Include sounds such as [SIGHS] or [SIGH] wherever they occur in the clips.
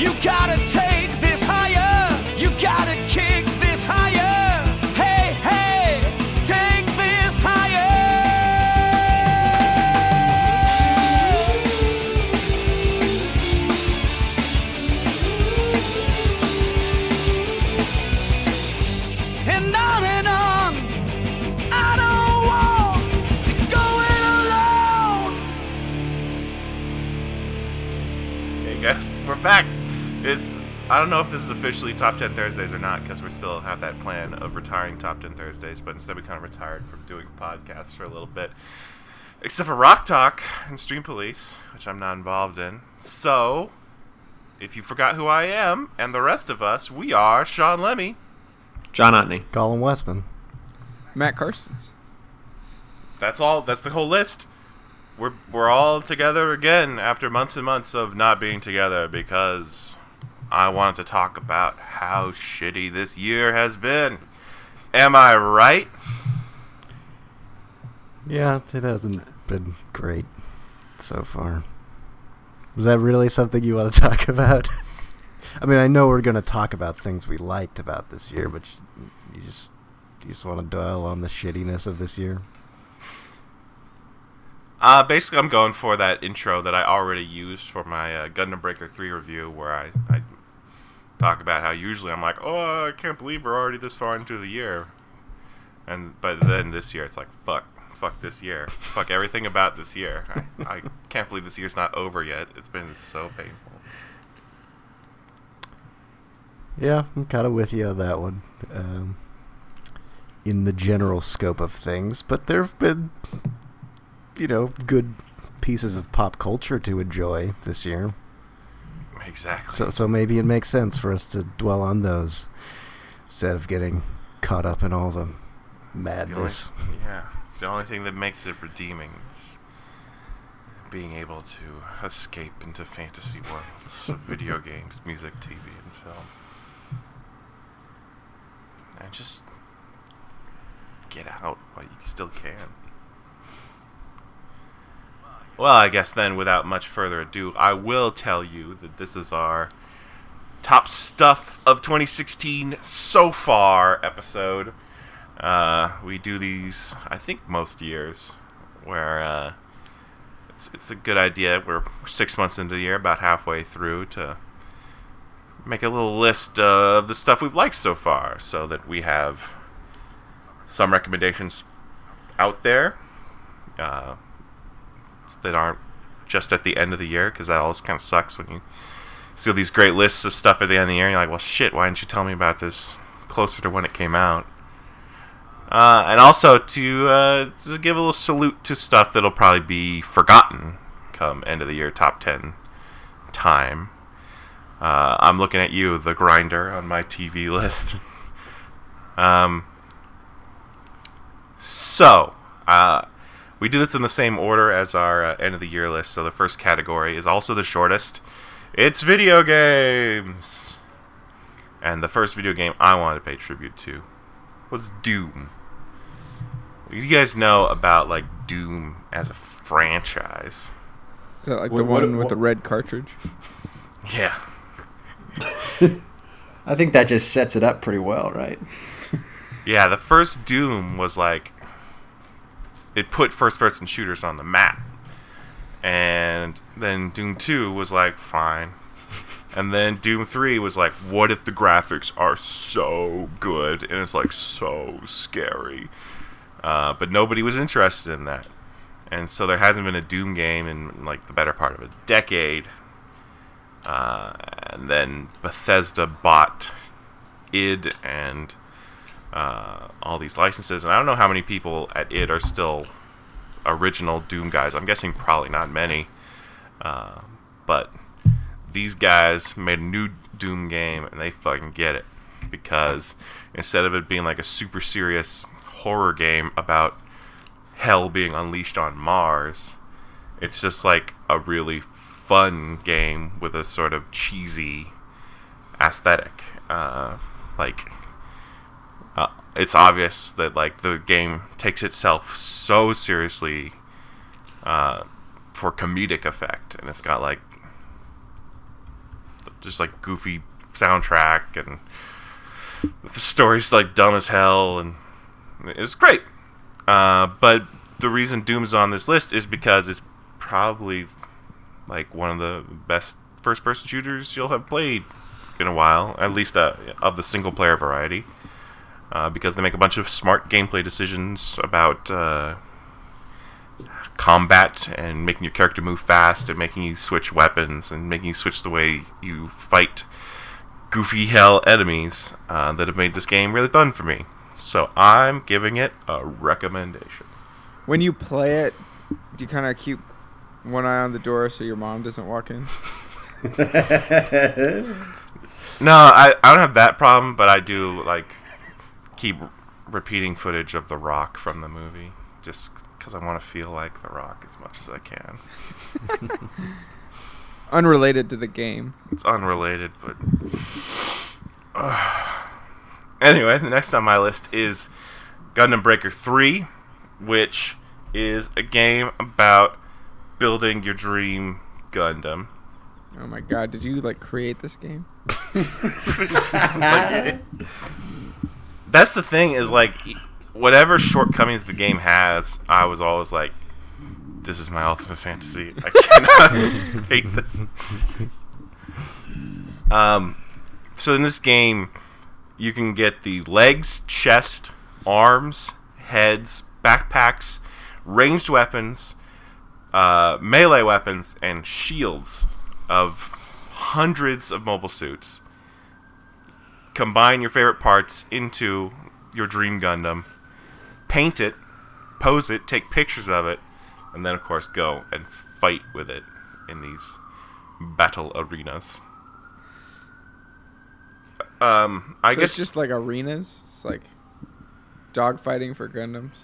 You gotta take this higher. You gotta kick this higher. Hey, hey, take this higher. And on and on. I don't want to go it alone. Hey guys, we're back. It's I don't know if this is officially Top 10 Thursdays or not because we still have that plan of retiring Top 10 Thursdays, but instead we kind of retired from doing podcasts for a little bit. Except for Rock Talk and Stream Police, which I'm not involved in. So, if you forgot who I am and the rest of us, we are Sean Lemmy. John Otney. Colin Westman. Matt Carstens. That's all. That's the whole list. We're we're all together again after months and months of not being together because I wanted to talk about how shitty this year has been. Am I right? Yeah, it hasn't been great so far. Is that really something you want to [LAUGHS] talk about? I mean, I know we're going to talk about things we liked about this year, but you, just you just want to dwell on the shittiness of this year. Uh, basically, I'm going for that intro that I already used for my uh, Gundam Breaker 3 review, where I, I talk about how usually I'm like, oh, I can't believe we're already this far into the year. And but then this year, it's like, fuck, fuck this year. fuck everything about this year. I, I can't believe this year's not over yet. It's been so painful. Yeah, I'm kind of with you on that one. Um, in the general scope of things, but there have been, you know, good pieces of pop culture to enjoy this year. Exactly. So, so maybe it makes sense for us to dwell on those instead of getting caught up in all the It's the only- madness. yeah, it's the only thing that makes it redeeming. is Being able to escape into fantasy worlds of [LAUGHS] video games, music, TV, and film. And just get out while you still can. Well, I guess then, without much further ado, I will tell you that this is our top stuff of 2016 so far episode. Uh, we do these, I think, most years, where uh, it's it's a good idea. We're six months into the year, about halfway through, to make a little list of the stuff we've liked so far, so that we have some recommendations out there uh, that aren't just at the end of the year, because that always kind of sucks when you see all these great lists of stuff at the end of the year, and you're like, well, shit, why didn't you tell me about this closer to when it came out? Uh, and also to, uh, to give a little salute to stuff that'll probably be forgotten come end of the year top 10 time. Uh, I'm looking at you, the grinder, on my TV [LAUGHS] list. um, so, uh, we do this in the same order as our uh, end of the year list. So the first category is also the shortest. It's video games. And the first video game I wanted to pay tribute to was Doom. You guys know about like Doom as a franchise. Is that like What- the what- one with what- the red cartridge? Yeah. [LAUGHS] I think that just sets it up pretty well, right? [LAUGHS] Yeah, the first Doom was like it put first person shooters on the map. And then Doom 2 was like fine. And then Doom 3 was like what if the graphics are so good and it's like so scary. Uh, but nobody was interested in that. And so there hasn't been a Doom game in like the better part of a decade. Uh, and then Bethesda bought id and uh, all these licenses, and I don't know how many people at id are still original Doom guys. I'm guessing probably not many, uh, but these guys made a new Doom game, and they fucking get it because instead of it being like a super serious horror game about hell being unleashed on Mars, it's just like a really fun game with a sort of cheesy aesthetic. Uh, like, it's obvious that like the game takes itself so seriously uh, for comedic effect, and it's got like just like goofy soundtrack and the story's like dumb as hell and it's great. Uh, but the reason Doom's on this list is because it's probably like one of the best first-person shooters you'll have played in a while, at least uh, of the single-player variety, uh, because they make a bunch of smart gameplay decisions about uh, combat and making your character move fast and making you switch weapons and making you switch the way you fight goofy hell enemies uh, that have made this game really fun for me. So I'm giving it a recommendation. When you play it, do you kind of keep one eye on the door so your mom doesn't walk in? [LAUGHS] No, I, I don't have that problem, but I do like keep repeating footage of The Rock from the movie just because I want to feel like The Rock as much as I can. [LAUGHS] Unrelated to the game. It's unrelated, but [SIGHS] anyway, the next on my list is Gundam Breaker 3, which is a game about building your dream Gundam. Oh my god, did you like create this game? [LAUGHS] [LAUGHS] That's the thing is like whatever shortcomings the game has, I was always like this is my ultimate fantasy. I [LAUGHS] cannot [LAUGHS] hate this. Um, so in this game, you can get the legs, chest, arms, heads, backpacks, ranged weapons, uh, melee weapons, and shields of hundreds of mobile suits. Combine your favorite parts into your dream Gundam, paint it, pose it, take pictures of it, and then of course go and fight with it in these battle arenas. Um, I so guess it's just like arenas. It's like dogfighting for Gundams.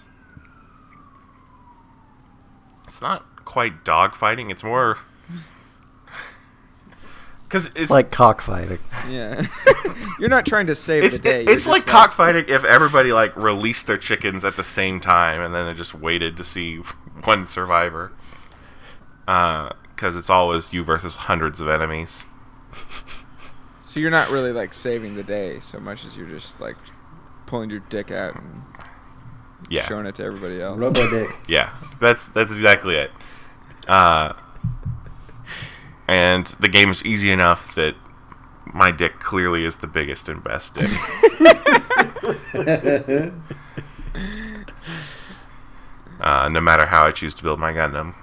it's not quite dogfighting. It's more because it's, It's like cockfighting. Yeah. [LAUGHS] You're not trying to save it's, the day. it- it's like just cockfighting if everybody like released their chickens at the same time and then they just waited to see [LAUGHS] one survivor. Because it's always you versus hundreds of enemies. So you're not really like saving the day so much as you're just like pulling your dick out and Yeah, showing it to everybody else. Robo Dick. yeah, that's that's exactly it. Uh, and the game is easy enough that my dick clearly is the biggest and best dick. [LAUGHS] uh, no matter how I choose to build my Gundam,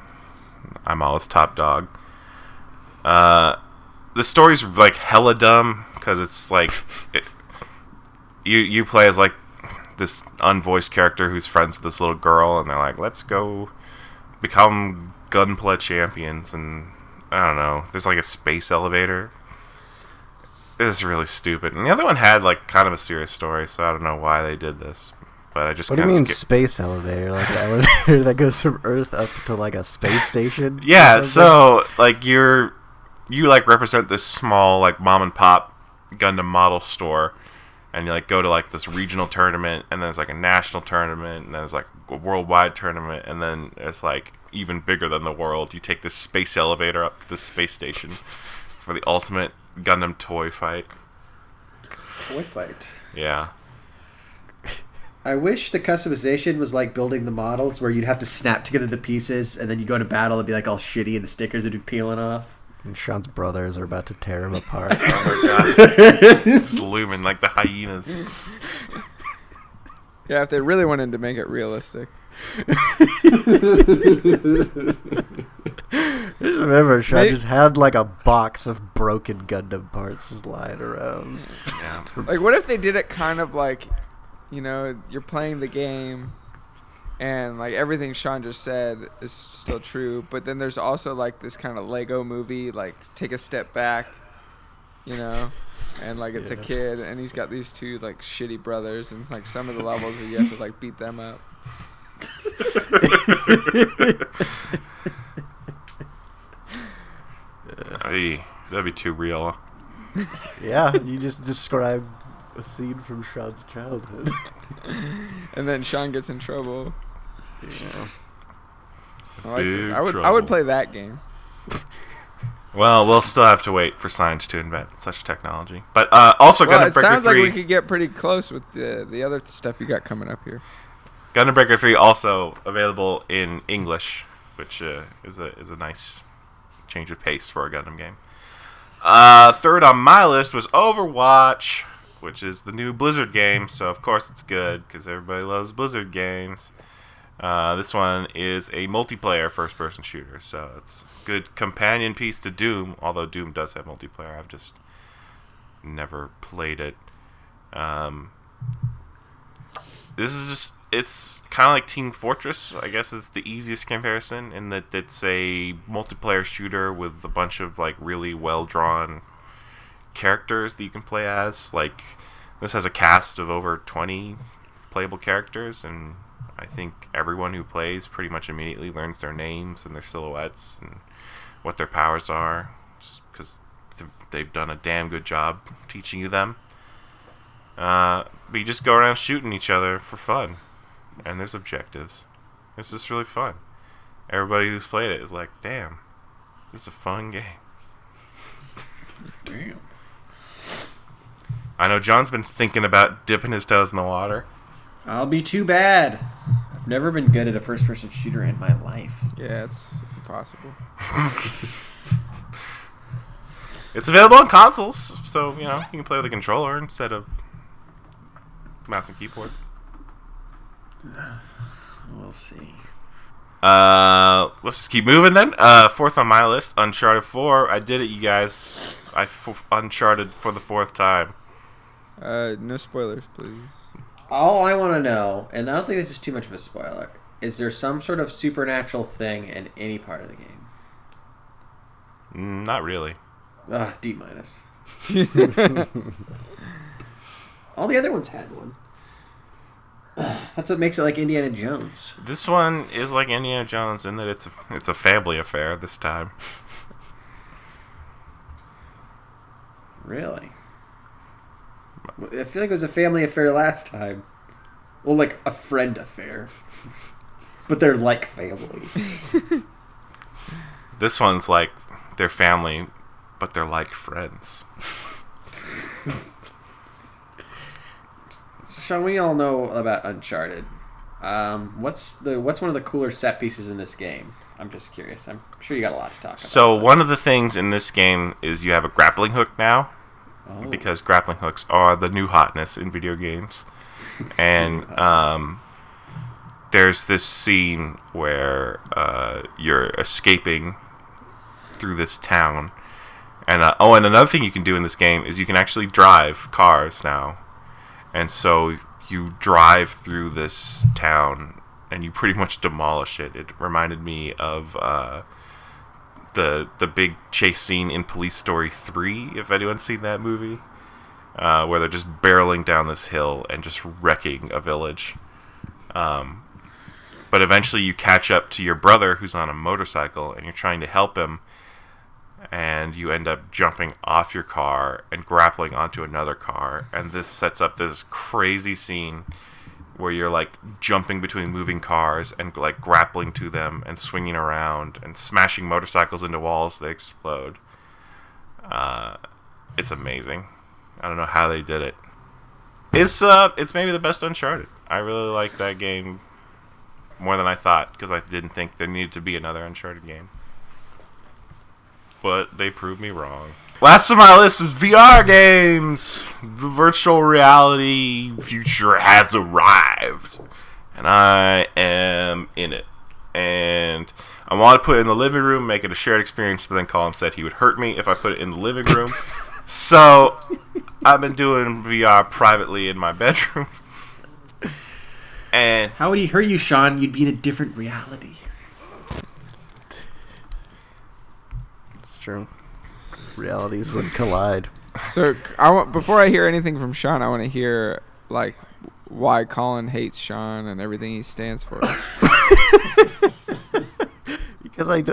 I'm always top dog. Uh, the story's like hella dumb because it's like it, you you play as like this unvoiced character who's friends with this little girl, and they're like, "Let's go become Gunpla champions." And I don't know. There's like a space elevator. It's really stupid. And the other one had like kind of a serious story, so I don't know why they did this. But I just What do you mean skip- space elevator? Like an [LAUGHS] elevator that goes from Earth up to like a space station? [LAUGHS] Yeah, so like you're you like represent this small like mom and pop Gundam model store and you like go to like this regional tournament and then there's like a national tournament and then there's like a worldwide tournament and then it's like even bigger than the world. You take this space elevator up to the space station for the ultimate Gundam toy fight. Toy fight. Yeah. [LAUGHS] I wish the customization was like building the models where you'd have to snap together the pieces and then you go to battle and be like all shitty and the stickers would be peeling off. And Sean's brothers are about to tear him apart. [LAUGHS] Oh my god. [LAUGHS] Just looming like the hyenas. Yeah, if they really wanted to make it realistic. Just remember, Sean just had like a box of broken Gundam parts just lying around. Yeah. Like, what if they did it kind of like, you know, you're playing the game, and like everything Sean just said is still true, but then there's also like this kind of Lego movie, like take a step back, you know, and like it's a kid, and he's got these two like shitty brothers, and like some of the levels you have to like beat them up. Ay, that'd be too real. yeah, you just described a scene from Sean's childhood. [LAUGHS] And then Sean gets in trouble. yeah. I like this. I would I would play that game. Well, we'll still have to wait for science to invent such technology. But uh, also, Well, Gundam it Breaker sounds like we could get pretty close with the the other stuff you got coming up here. Gundam Breaker Three also available in English, which uh, is a is a nice change of pace for a Gundam game. Uh, third on my list was Overwatch, which is the new Blizzard game. So of course it's good because everybody loves Blizzard games. Uh, this one is a multiplayer first-person shooter, so it's good companion piece to Doom. Although Doom does have multiplayer, I've just never played it. Um, this is just it's kind of like Team Fortress. I guess it's the easiest comparison in that it's a multiplayer shooter with a bunch of like really well drawn characters that you can play as. Like this has a cast of over twenty playable characters, and I think everyone who plays pretty much immediately learns their names and their silhouettes and what their powers are, just because they've done a damn good job teaching you them. Uh, but you just go around shooting each other for fun, and there's objectives. It's just really fun. Everybody who's played it is like, "Damn, this is a fun game." Damn. I know John's been thinking about dipping his toes in the water. I'll be too bad. I've never been good at a first-person shooter in my life. Yeah, it's impossible. [LAUGHS] It's available on consoles, so you know you can play with a controller instead of mouse and keyboard. [SIGHS] We'll see. Uh, let's just keep moving then. Uh, fourth on my list, Uncharted Four. I did it, you guys. I f- Uncharted for the fourth time. Uh, no spoilers, please. All I want to know, and I don't think this is too much of a spoiler, is there some sort of supernatural thing in any part of the game? Mm, not really. Ah, D minus. [LAUGHS] All the other ones had one. [CLEARS THROAT] That's what makes it like Indiana Jones. This one is like Indiana Jones in that it's a, it's a family affair this time. Really? I feel like it was a family affair last time. Well, like a friend affair. But they're like family. This one's like their family, but they're like friends. [LAUGHS] So, Sean, we all know about Uncharted. Um, what's the what's one of the cooler set pieces in this game? I'm just curious. I'm sure you got a lot to talk about. So one of the things in this game is you have a grappling hook now, Oh. because grappling hooks are the new hotness in video games. [LAUGHS] And um, there's this scene where uh, you're escaping through this town. And uh, oh, and another thing you can do in this game is you can actually drive cars now. And so you drive through this town and you pretty much demolish it. It reminded me of uh, the the big chase scene in Police Story 3, if anyone's seen that movie, uh, where they're just barreling down this hill and just wrecking a village. Um, but eventually you catch up to your brother who's on a motorcycle and you're trying to help him, and you end up jumping off your car and grappling onto another car, and this sets up this crazy scene where you're like jumping between moving cars and like grappling to them and swinging around and smashing motorcycles into walls. They explode. Uh, it's amazing. I don't know how they did it. It's uh it's maybe the best uncharted. I really like that game more than i thought because i didn't think there needed to be another uncharted game but they proved me wrong Last on my list was VR games. The virtual reality future has arrived, and I am in it. And I want to put it in the living room, make it a shared experience. But then Colin said he would hurt me if I put it in the living room. [LAUGHS] so I've been doing VR privately in my bedroom. [LAUGHS] And How would he hurt you, Sean? You'd be in a different reality. It's true. Realities would collide. So I want before I hear anything from Sean, I want to hear like why Colin hates Sean and everything he stands for. [LAUGHS] Because I do.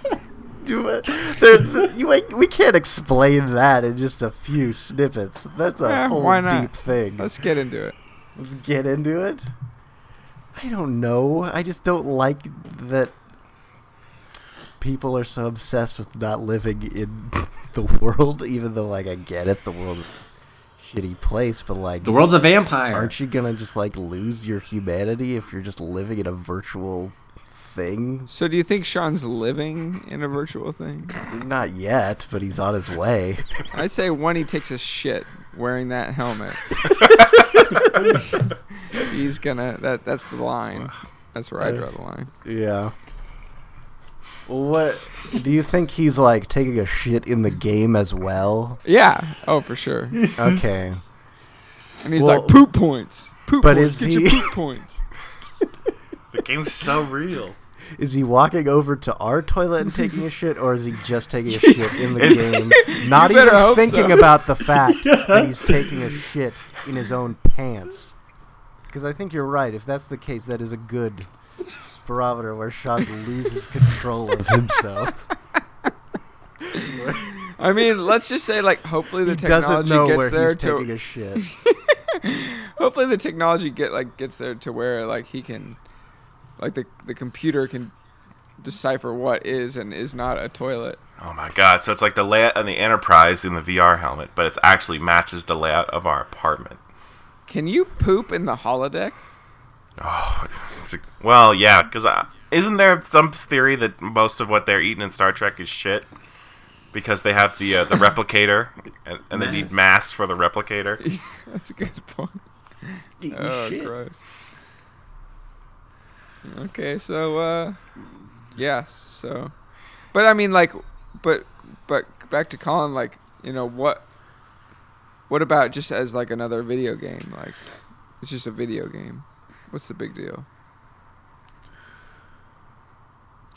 [LAUGHS] do it. There, the, you, like, we can't explain that in just a few snippets. That's a Eh, whole deep thing. Let's get into it. Let's get into it. I don't know. I just don't like that people are so obsessed with not living in [LAUGHS] the world, even though like I get it, the world is a shitty place, but like The world's a vampire. aren't you gonna just like lose your humanity if you're just living in a virtual thing? So do you think Sean's living in a virtual thing? Not yet, but he's on his way. [LAUGHS] I'd say when he takes a shit wearing that helmet. [LAUGHS] He's gonna that that's the line. That's where I draw the line. Yeah. What do you think he's like taking a shit in the game as well? Yeah. Oh, for sure. Okay. And he's Well, like poop points. Poop but points. is Get your he- poop points. [LAUGHS] The game's so real. Is he walking over to our toilet and taking a shit, or is he just taking a [LAUGHS] shit in the game, not even thinking so. about the fact [LAUGHS] that he's taking a shit in his own pants? Because I think you're right. If that's the case, that is a good barometer where Sean loses control of himself. [LAUGHS] I mean, let's just say like hopefully the he doesn't technology know gets where there he's to taking a shit. [LAUGHS] hopefully the technology get like gets there to where like he can like the the computer can decipher what is and is not a toilet. Oh my god! So it's like the layout on the Enterprise in the VR helmet, but it actually matches the layout of our apartment. Can you poop in the holodeck? Oh, it's a, well, yeah, because uh, isn't there some theory that most of what they're eating in Star Trek is shit? Because they have the uh, the replicator, and, and they need Mass. mass for the replicator. [LAUGHS] That's a good point. Eating Oh, shit. gross. Okay, so uh yes, so but I mean like but but back to Colin like, you know, what what about just as like another video game? Like it's just a video game. What's the big deal?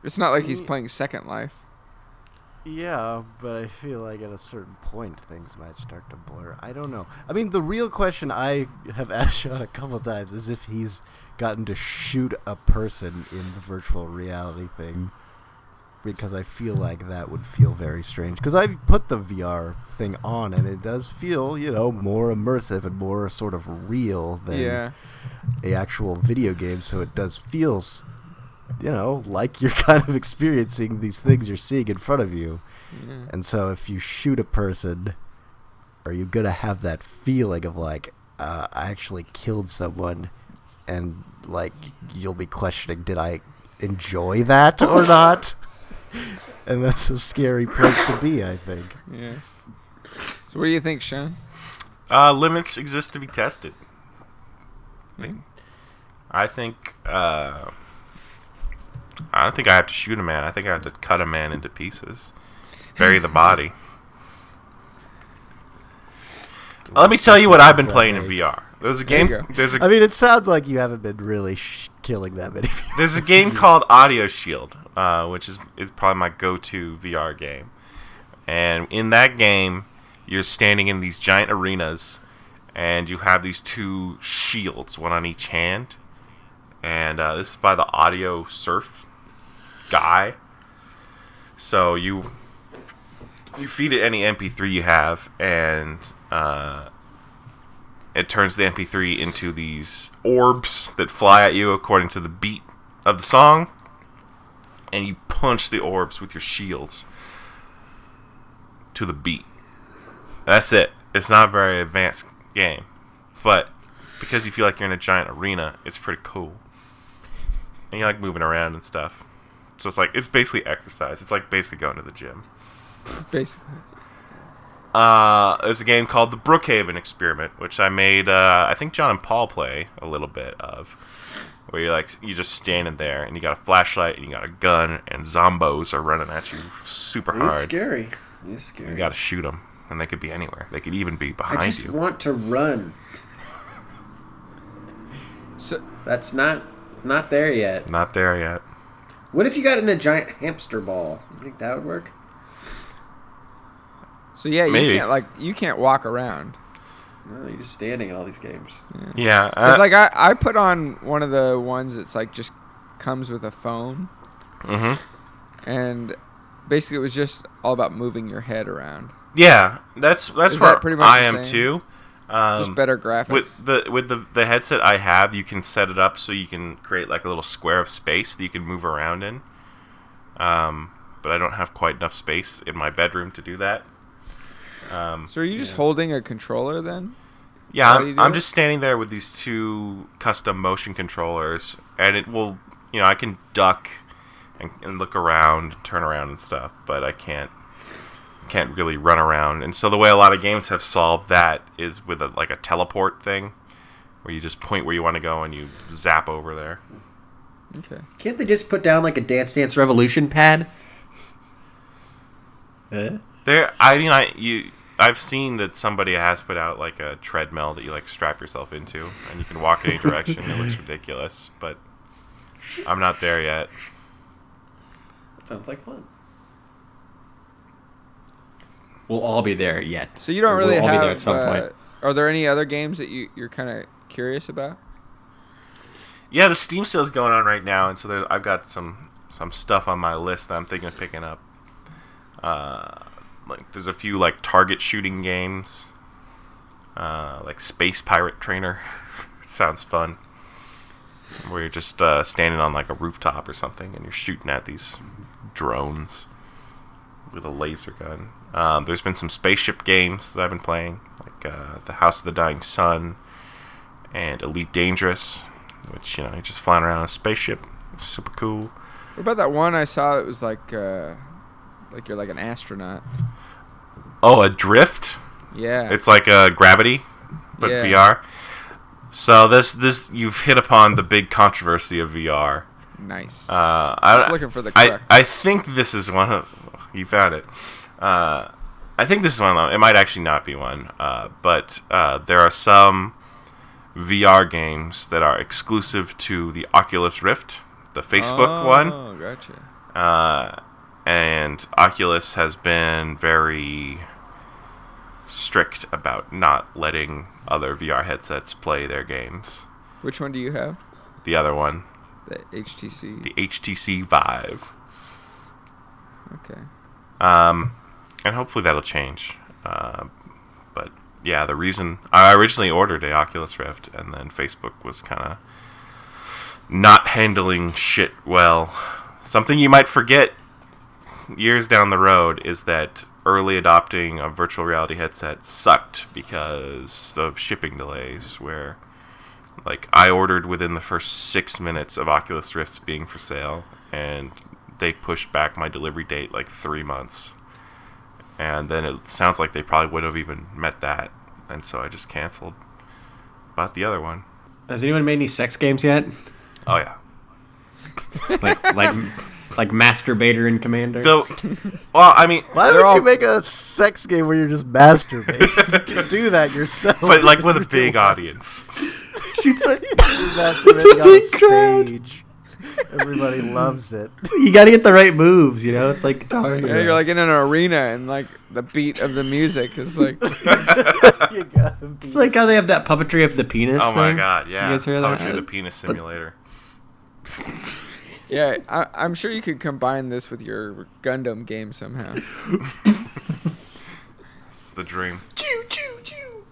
It's not like he's playing Second Life. Yeah, but I feel like at a certain point things might start to blur. I don't know. I mean, the real question I have [LAUGHS] asked Sean a couple times is if he's gotten to shoot a person in the virtual reality thing. Because I feel like that would feel very strange. Because I put the VR thing on and it does feel, you know, more immersive and more sort of real than Yeah. a actual video game. So it does feel, you know, like you're [LAUGHS] kind of experiencing these things you're seeing in front of you. yeah. And so if you shoot a person, are you gonna have that feeling of like, uh, I actually killed someone, and like you'll be questioning, did I enjoy that or [LAUGHS] not? [LAUGHS] and that's a scary place to be, I think. Yeah. So what do you think, Sean? Uh, limits exist to be tested. I think- I think. Uh, I don't think I have to shoot a man. I think I have to cut a man into pieces, bury the body. [LAUGHS] Let me tell you what I've been Does that playing in VR. There's a There you game. go. There's a I mean, it sounds like you haven't been really sh- killing that many people. There's a game [LAUGHS] called Audioshield, uh, which is is probably my go-to VR game. And in that game, you're standing in these giant arenas, and you have these two shields, one on each hand. And uh, this is by the Audiosurf guy. So you you feed it any MP3 you have, and uh, it turns the MP3 into these orbs that fly at you according to the beat of the song, and you punch the orbs with your shields to the beat. That's it. It's not a very advanced game, but because you feel like you're in a giant arena, it's pretty cool. And you like moving around and stuff. So it's like it's basically exercise. It's like basically going to the gym. Basically. Uh, there's a game called the Brookhaven Experiment, which I made. Uh, I think John and Paul play a little bit of, where you're like you just standing there and you got a flashlight and you got a gun and zombos are running at you super It's hard. scary. It's scary. You got to shoot them, and they could be anywhere. They could even be behind you. I just you. want to run. So That's not not there yet. Not there yet. What if you got in a giant hamster ball? You think that would work? So yeah, you can't like you can't walk around. No, you're just standing in all these games. Yeah, Uh, like I, I put on one of the ones that's like just comes with a phone Mm-hmm. and basically it was just all about moving your head around. Yeah, that's that's Is where that pretty much I am too. Um, just better graphics. with the with the the headset I have, you can set it up so you can create like a little square of space that you can move around in. Um, but but I don't have quite enough space in my bedroom to do that. Um, So are you just holding a controller then? yeah, How do you I'm, I'm just standing there with these two custom motion controllers, and it will, you know, I can duck and, and look around, turn around and stuff, but I can't can't really run around. And so the way a lot of games have solved that is with a, like a teleport thing, where you just point where you want to go and you zap over there. Okay. Can't they just put down like a Dance Dance Revolution pad? Eh? There, I mean, I you. I've seen that somebody has put out like a treadmill that you like strap yourself into, and you can walk in any direction. it looks ridiculous, but I'm not there yet. That sounds like fun. We'll all be there yet. So you don't Or really we'll all be there at some uh, point. Are there any other games that you you're kind of curious about? Yeah, the Steam sale's going on right now, and so there, I've got some some stuff on my list that I'm thinking of picking up. Uh, like there's a few like target shooting games, uh, like Space Pirate Trainer. [LAUGHS] Sounds fun. Where you're just uh, standing on like a rooftop or something, and you're shooting at these drones with a laser gun. Um, there's been some spaceship games that I've been playing, like uh, the House of the Dying Sun and Elite Dangerous, which you know you're just flying around in a spaceship. Super cool. What about that one I saw that was like uh, like you're like an astronaut? Oh, a drift. Yeah. It's like a Gravity, but Yeah. VR. So this this you've hit upon the big controversy of VR. nice. Uh, I, Just looking for the I, correct- I think this is one of [LAUGHS] you found it. Uh, I think this is one of them. It might actually not be one, uh, but uh, there are some VR games that are exclusive to the Oculus Rift, the Facebook one. Oh, gotcha. And Oculus has been very strict about not letting other VR headsets play their games. Which one do you have? The other one, The HTC. the HTC Vive. okay. Um, and hopefully that'll change. Uh, but yeah, the reason I originally ordered a Oculus Rift, and then Facebook was kind of not handling shit well. Something you might forget years down the road is that early adopting a virtual reality headset sucked because of shipping delays. Where, like, I ordered within the first six minutes of Oculus Rifts being for sale, and they pushed back my delivery date like three months. And then it sounds like they probably would have even met that. And so I just canceled. Bought the other one. Has anyone made any sex games yet? Oh, yeah. Like like [LAUGHS] like Masturbator and Commander? Though, well, I mean, Why They're would all- you make a sex game where you're just masturbating? [LAUGHS] you do that yourself. but like with a big audience. [LAUGHS] Shoots it. [LAUGHS] masturbating on a big crowd. stage. Everybody loves it. You gotta get the right moves, you know? It's like Guitar Yeah, you're like in an arena and like the beat of the music is like you It's like how they have that puppetry of the penis Oh my god, yeah. You guys hear that? Of the Penis Simulator. Yeah. I, I'm sure you could combine this with your Gundam game somehow. [LAUGHS] It's the dream. Choo choo choo.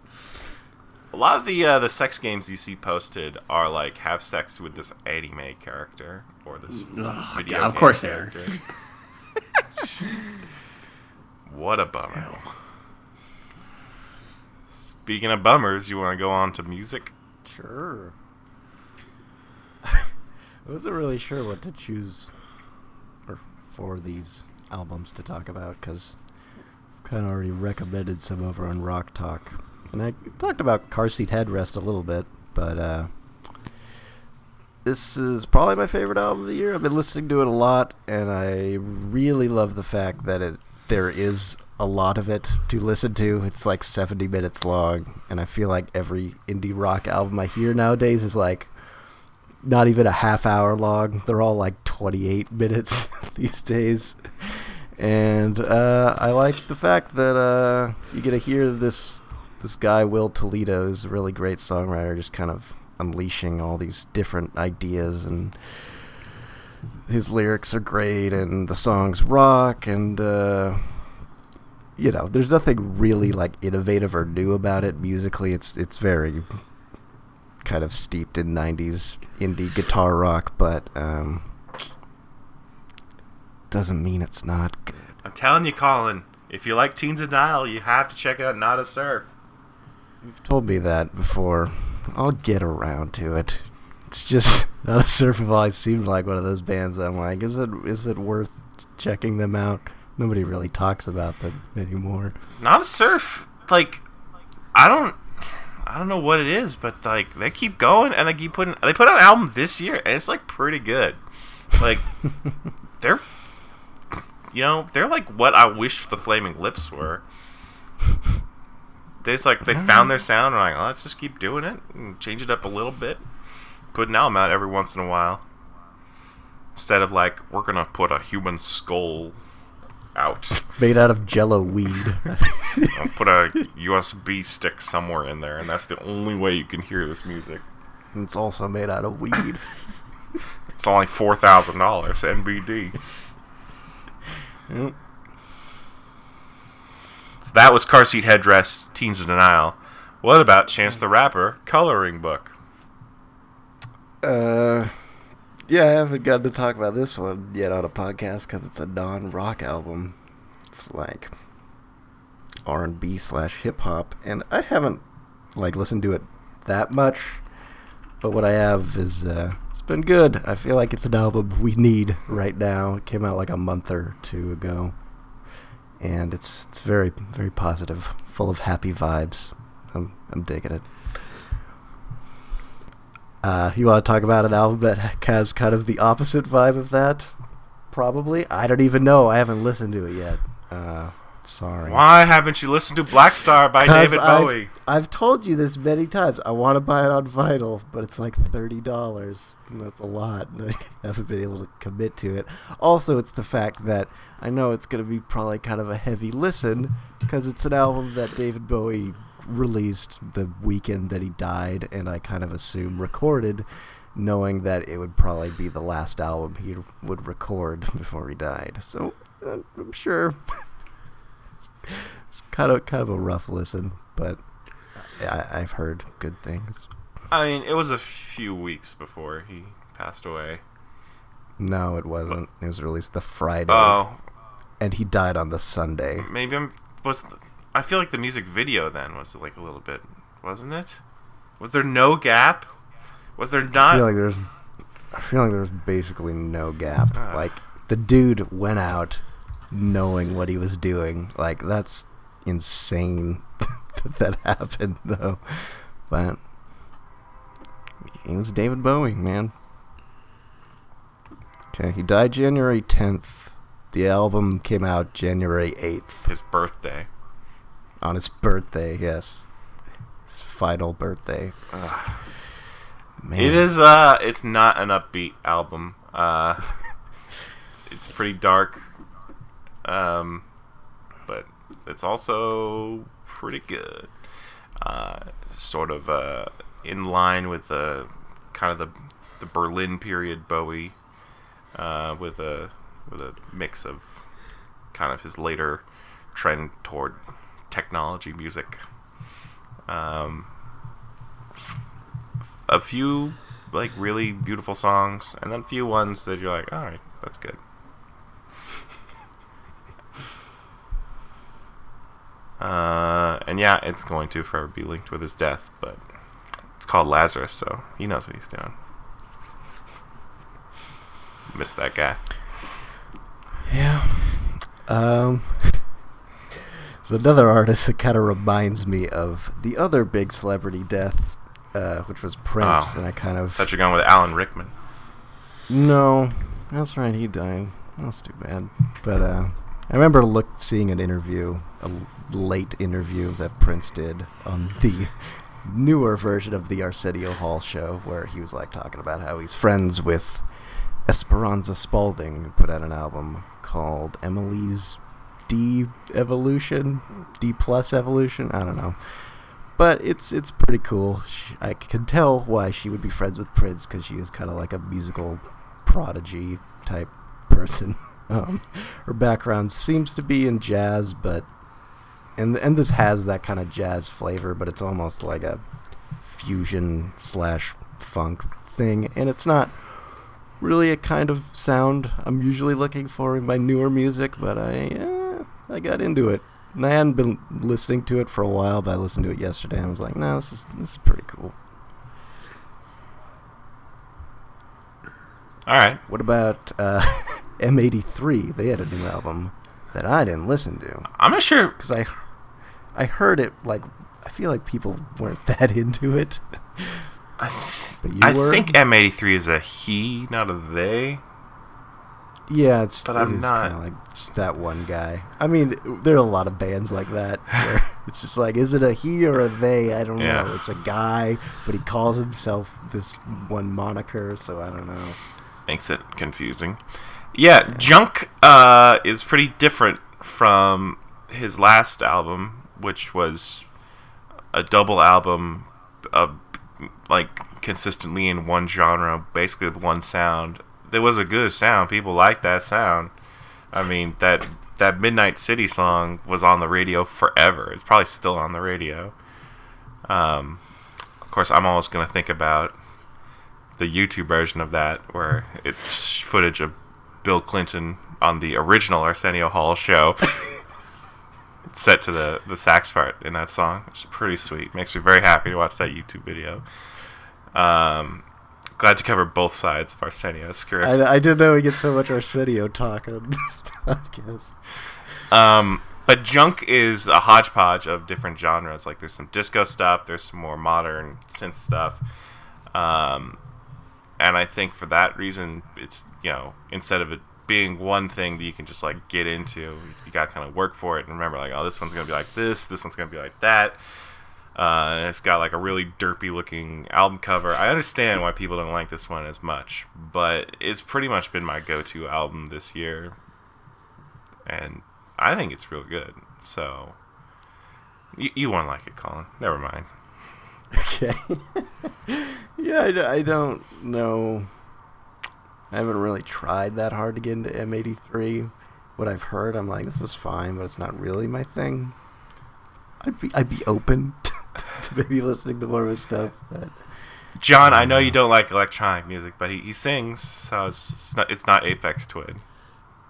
A lot of the uh, the sex games you see posted are like have sex with this anime character or this Ugh, video God, of game course they are. [LAUGHS] what a bummer. Speaking of bummers, you want to go on to music? Sure. [LAUGHS] I wasn't really sure what to choose or for these albums to talk about because I've kind of already recommended some over on Rock Talk. And I talked about Car Seat Headrest a little bit, but uh, this is probably my favorite album of the year. I've been listening to it a lot, and I really love the fact that it there is a lot of it to listen to. It's like 70 minutes long, and I feel like every indie rock album I hear nowadays is like not even a half hour long. They're all like 28 minutes [LAUGHS] these days. And uh, I like the fact that uh, you get to hear this this guy Will Toledo is a really great songwriter, just kind of unleashing all these different ideas and his lyrics are great and the songs rock and uh, you know there's nothing really like innovative or new about it musically it's it's very kind of steeped in 90s indie guitar rock but um, doesn't mean it's not good. I'm telling you, Colin. If you like Teens of Denial, you have to check out Nada Surf. You've told me that before. I'll get around to it. It's just [LAUGHS] Nada Surf have always seemed like one of those bands. I'm like, is it is it worth checking them out? Nobody really talks about them anymore. Not a Surf, like, I don't, I don't know what it is, but like they keep going and they keep putting. They put out an album this year and it's like pretty good. Like, [LAUGHS] they're, you know, they're like what I wish the Flaming Lips were. They just like they found their [LAUGHS] sound. And like, oh, let's just keep doing it and change it up a little bit. Put an album out every once in a while. Instead of like, we're gonna put a human skull out. Made out of jello weed. I'll put a USB stick somewhere in there, and that's the only way you can hear this music. it's also made out of weed. It's only four thousand dollars NBD. Yep. So that was car seat headrest, Teens in Denial. What about Chance the Rapper, Coloring Book? Uh, yeah, I haven't gotten to talk about this one yet on a podcast because it's a non-rock album. It's like R and B slash hip hop, and I haven't like listened to it that much. But what I have is uh, it's been good. I feel like it's an album we need right now. It came out like a month or two ago, and it's it's very very positive, full of happy vibes. I'm I'm digging it. Uh, you want to talk about an album that has kind of the opposite vibe of that? Probably. I don't even know. I haven't listened to it yet. Uh, sorry. Why haven't you listened to Black Star by [LAUGHS] David I've- Bowie? I've told you this many times. I want to buy it on vinyl, but it's like thirty dollars. That's a lot. and [LAUGHS] I haven't been able to commit to it. Also, it's the fact that I know it's going to be probably kind of a heavy listen because it's an album that David Bowie released the weekend that he died, and I kind of assume recorded, knowing that it would probably be the last album he would record [LAUGHS] before he died. So uh, I'm sure [LAUGHS] it's kind of kind of a rough listen, but I, I've heard good things. I mean, it was a few weeks before he passed away. No, it wasn't. It was released the Friday, Oh, and he died on the Sunday. maybe I'm was. I feel like the music video then was like a little bit, wasn't it? Was there no gap? Was there not? I feel like there's, I feel like there's basically no gap. Ah. Like the dude went out knowing what he was doing. Like that's insane [LAUGHS] that that happened though. But he was David Bowie, man. Okay, he died January 10th. The album came out January 8th His birthday. On his birthday. Yes, his final birthday. Man. It is. Uh, it's not an upbeat album. Uh, it's, it's pretty dark. Um, but it's also pretty good. Uh, sort of uh, in line with the kind of the the Berlin period Bowie, uh, with a with a mix of kind of his later trend toward technology music. Um, a few like really beautiful songs, and then a few ones that you're like, all right, that's good. Uh, and yeah, it's going to forever be linked with his death, but it's called Lazarus, so he knows what he's doing. Miss that guy. Yeah. Um. Another artist that kind of reminds me of the other big celebrity death, uh, which was Prince, Oh. and I kind of Thought you're going with Alan Rickman. no, that's right, he died. That's too bad. But uh, I remember look seeing an interview, a late interview that Prince did on the newer version of the Arsenio Hall show, where he was like talking about how he's friends with Esperanza Spalding, who put out an album called Emily's D Evolution, D Plus Evolution. I don't know, but it's it's pretty cool. She, I can tell why she would be friends with Prince because she is kind of like a musical prodigy type person. [LAUGHS] Um, her background seems to be in jazz, but and and this has that kind of jazz flavor, but it's almost like a fusion slash funk thing, and it's not really a kind of sound I'm usually looking for in my newer music, but I uh, I got into it. And I hadn't been listening to it for a while, but I listened to it yesterday and I was like, no, this is this is pretty cool. All right. What about uh, [LAUGHS] M83? They had a new album that I didn't listen to I'm not sure. because I I heard it like I feel like people weren't [LAUGHS] that into it. I, you I were? think M83 is a he, not a they. Yeah, it's But it I'm not- like just that one guy. I mean, there are a lot of bands like that [LAUGHS] where it's just like, is it a he or a they? I don't Yeah. know. It's a guy, but he calls himself this one moniker, so I don't know. Makes it confusing. Yeah, Junk uh, is pretty different from his last album, which was a double album of like consistently in one genre, basically with one sound. There was a good sound. People liked that sound. I mean that that Midnight City song was on the radio forever. It's probably still on the radio. Um, of course, I'm always going to think about the YouTube version of that, where it's footage of Bill Clinton on the original Arsenio Hall show, [LAUGHS] set to the the sax part in that song, It's pretty sweet. Makes me very happy to watch that YouTube video. Um, glad to cover both sides of Arsenio's career. I, I didn't know we get so much Arsenio talk on this [LAUGHS] podcast. Um, but junk is a hodgepodge of different genres. Like there's some disco stuff, there's some more modern synth stuff. Um, and I think for that reason, it's you know instead of it being one thing that you can just like get into, you got to kind of work for it and remember like oh this one's gonna be like this, this one's gonna be like that. Uh, it's got like a really derpy looking album cover. I understand why people don't like this one as much, but it's pretty much been my go-to album this year and I think it's real good. So you, you won't like it, Colin. Never mind. [LAUGHS] Okay. [LAUGHS] yeah, I don't know. I haven't really tried that hard to get into M83. What I've heard, I'm like, this is fine, but it's not really my thing. I'd be I'd be open [LAUGHS] to maybe listening to more of his stuff. But John, I know you don't like electronic music, but he, he sings, so it's, it's not it's not Aphex Twin.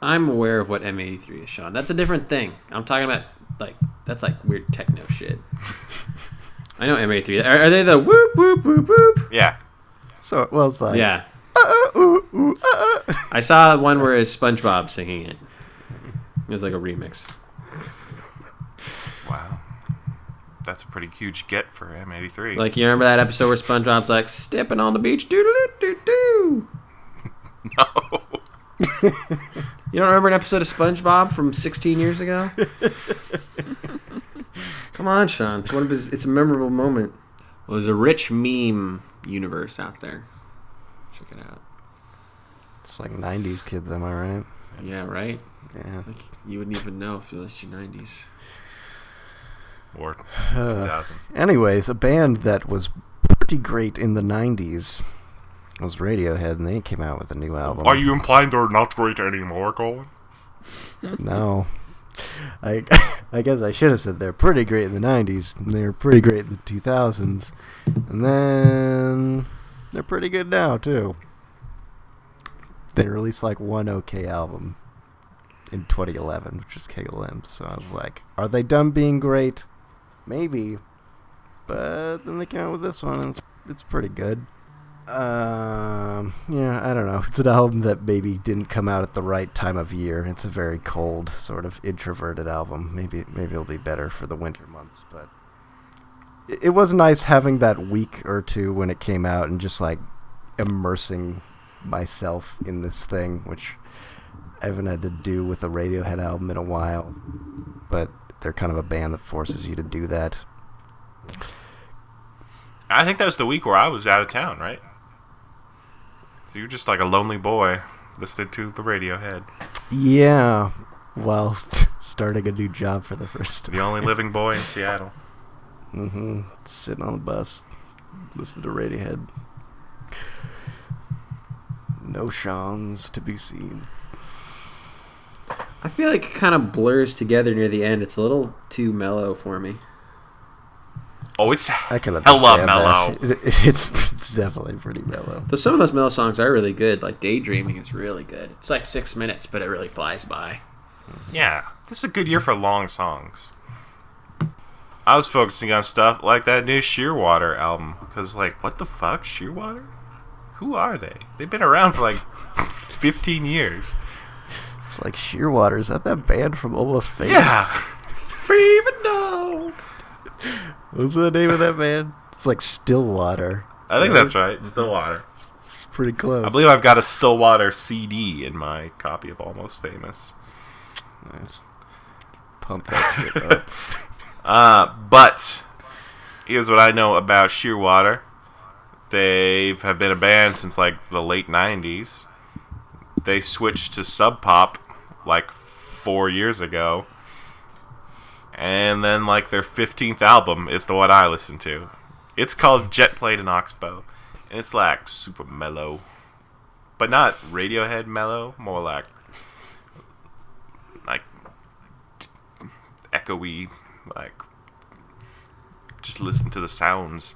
I'm aware of what M83 is, Sean. That's a different thing. I'm talking about like that's like weird techno shit. [LAUGHS] I know M83. Are, are they the whoop whoop whoop whoop? Yeah, so well, it's like Yeah. uh, ooh, ooh, uh, uh. I saw one where it's SpongeBob singing it. It was like a remix. Wow, that's a pretty huge get for M83. Like you remember that episode where SpongeBob's like stepping on the beach, doo doo doo doo. no, [LAUGHS] You don't remember an episode of SpongeBob from 16 years ago? [LAUGHS] Come on, Sean. It's one of his. It's a memorable moment. Well, there's a rich meme universe out there. Check it out. It's like '90s kids, am I right? Yeah, right. Yeah. Like you wouldn't even know if you listened to 90s. Or Uh, 2000. anyways, a band that was pretty great in the '90s was Radiohead, and they came out with a new album. Are you implying they're not great anymore, Colin? No. I [LAUGHS] I guess I should have said they're pretty great in the 90s, and they're pretty great in the 2000s, and then they're pretty good now, too. They released like one okay album in 2011, which is KLM, so I was like, are they done being great? Maybe. But then they came out with this one, and it's, it's pretty good. Um, yeah, I don't know. [LAUGHS] It's an album that maybe didn't come out at the right time of year. It's a very cold, sort of introverted album. Maybe maybe it'll be better for the winter months, but it, it was nice having that week or two when it came out and just like immersing myself in this thing, which I haven't had to do with a Radiohead album in a while. But they're kind of a band that forces you to do that. I think that was the week where I was out of town, right? So you're just like a lonely boy listening to the Radiohead, Yeah, while [LAUGHS] starting a new job for the first time. the only living boy in Seattle. Mm-hmm. Sitting on the bus, listen to Radiohead. No Sean's to be seen. I feel like it kind of blurs together near the end. It's a little too mellow for me. Oh, it's I can hella mellow. It- [LAUGHS] it's it's definitely pretty mellow. Though some of those mellow songs are really good. Like Daydreaming is really good. It's like six minutes, but it really flies by. Yeah, this is a good year for long songs. I was focusing on stuff like that new Shearwater album because, like, what the fuck, Shearwater? Who are they? They've been around for like [LAUGHS] 15 years. It's like Shearwater. Is that that band from Almost Famous? Yeah, [LAUGHS] Freevin dog. What's the name of that band? It's like Stillwater. I think that's right. Stillwater. It's pretty close. I believe I've got a Stillwater CD in my copy of Almost Famous. Nice. Pump that shit up. [LAUGHS] Uh, but here's what I know about Shearwater. They have been a band since like the late '90s. They switched to Sub Pop like four years ago, and then like their 15th album is the one I listen to. It's called Jet Plane and Oxbow, and it's like super mellow, but not Radiohead mellow. More like like t- echoey, like just listen to the sounds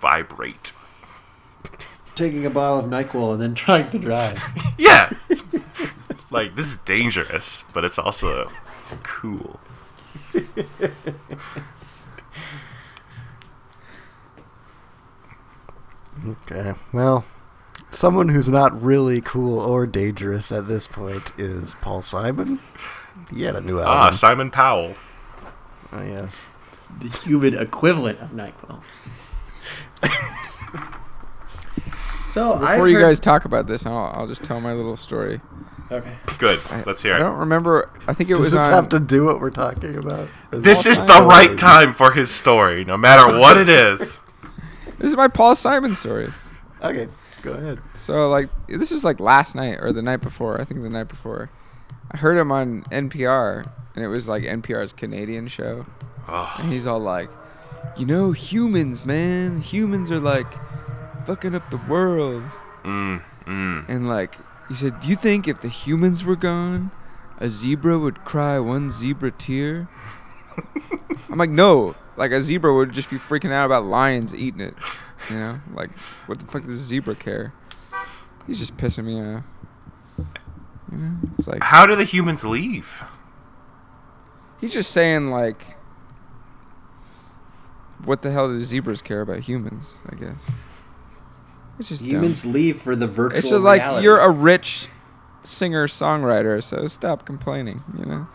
vibrate. Taking a bottle of Nyquil and then trying to drive. Yeah, [LAUGHS] like this is dangerous, but it's also cool. Okay. Well, someone who's not really cool or dangerous at this point is Paul Simon. He had a new Ah, album. Simon Powell. oh, yes. The human equivalent of Nyquil. So Before you guys talk about this, I'll, I'll just tell my little story. Okay. Good. I, Let's hear I it. I don't remember. I think it Does was this on. have to do what we're talking about? Or This is the so right like- time for his story, no matter what it is. [LAUGHS] This is my Paul Simon story. Okay, go ahead. So like this is like last night or the night before. I think the night before. I heard him on NPR, and it was like NPR's Canadian show, Ugh. and he's all like, "You know, humans, man, humans are like fucking up the world." Mm, mm. And like he said, "Do you think if the humans were gone, a zebra would cry one zebra tear?" I'm like, "No." Like a zebra would just be freaking out about lions eating it. You know, like what the fuck does a zebra care? He's just pissing me off. You know, it's like How do the humans leave? he's just saying like, what the hell do zebras care about humans? I guess it's just dumb. humans leave for the virtual It's just like you're a rich singer songwriter, so stop complaining. You know.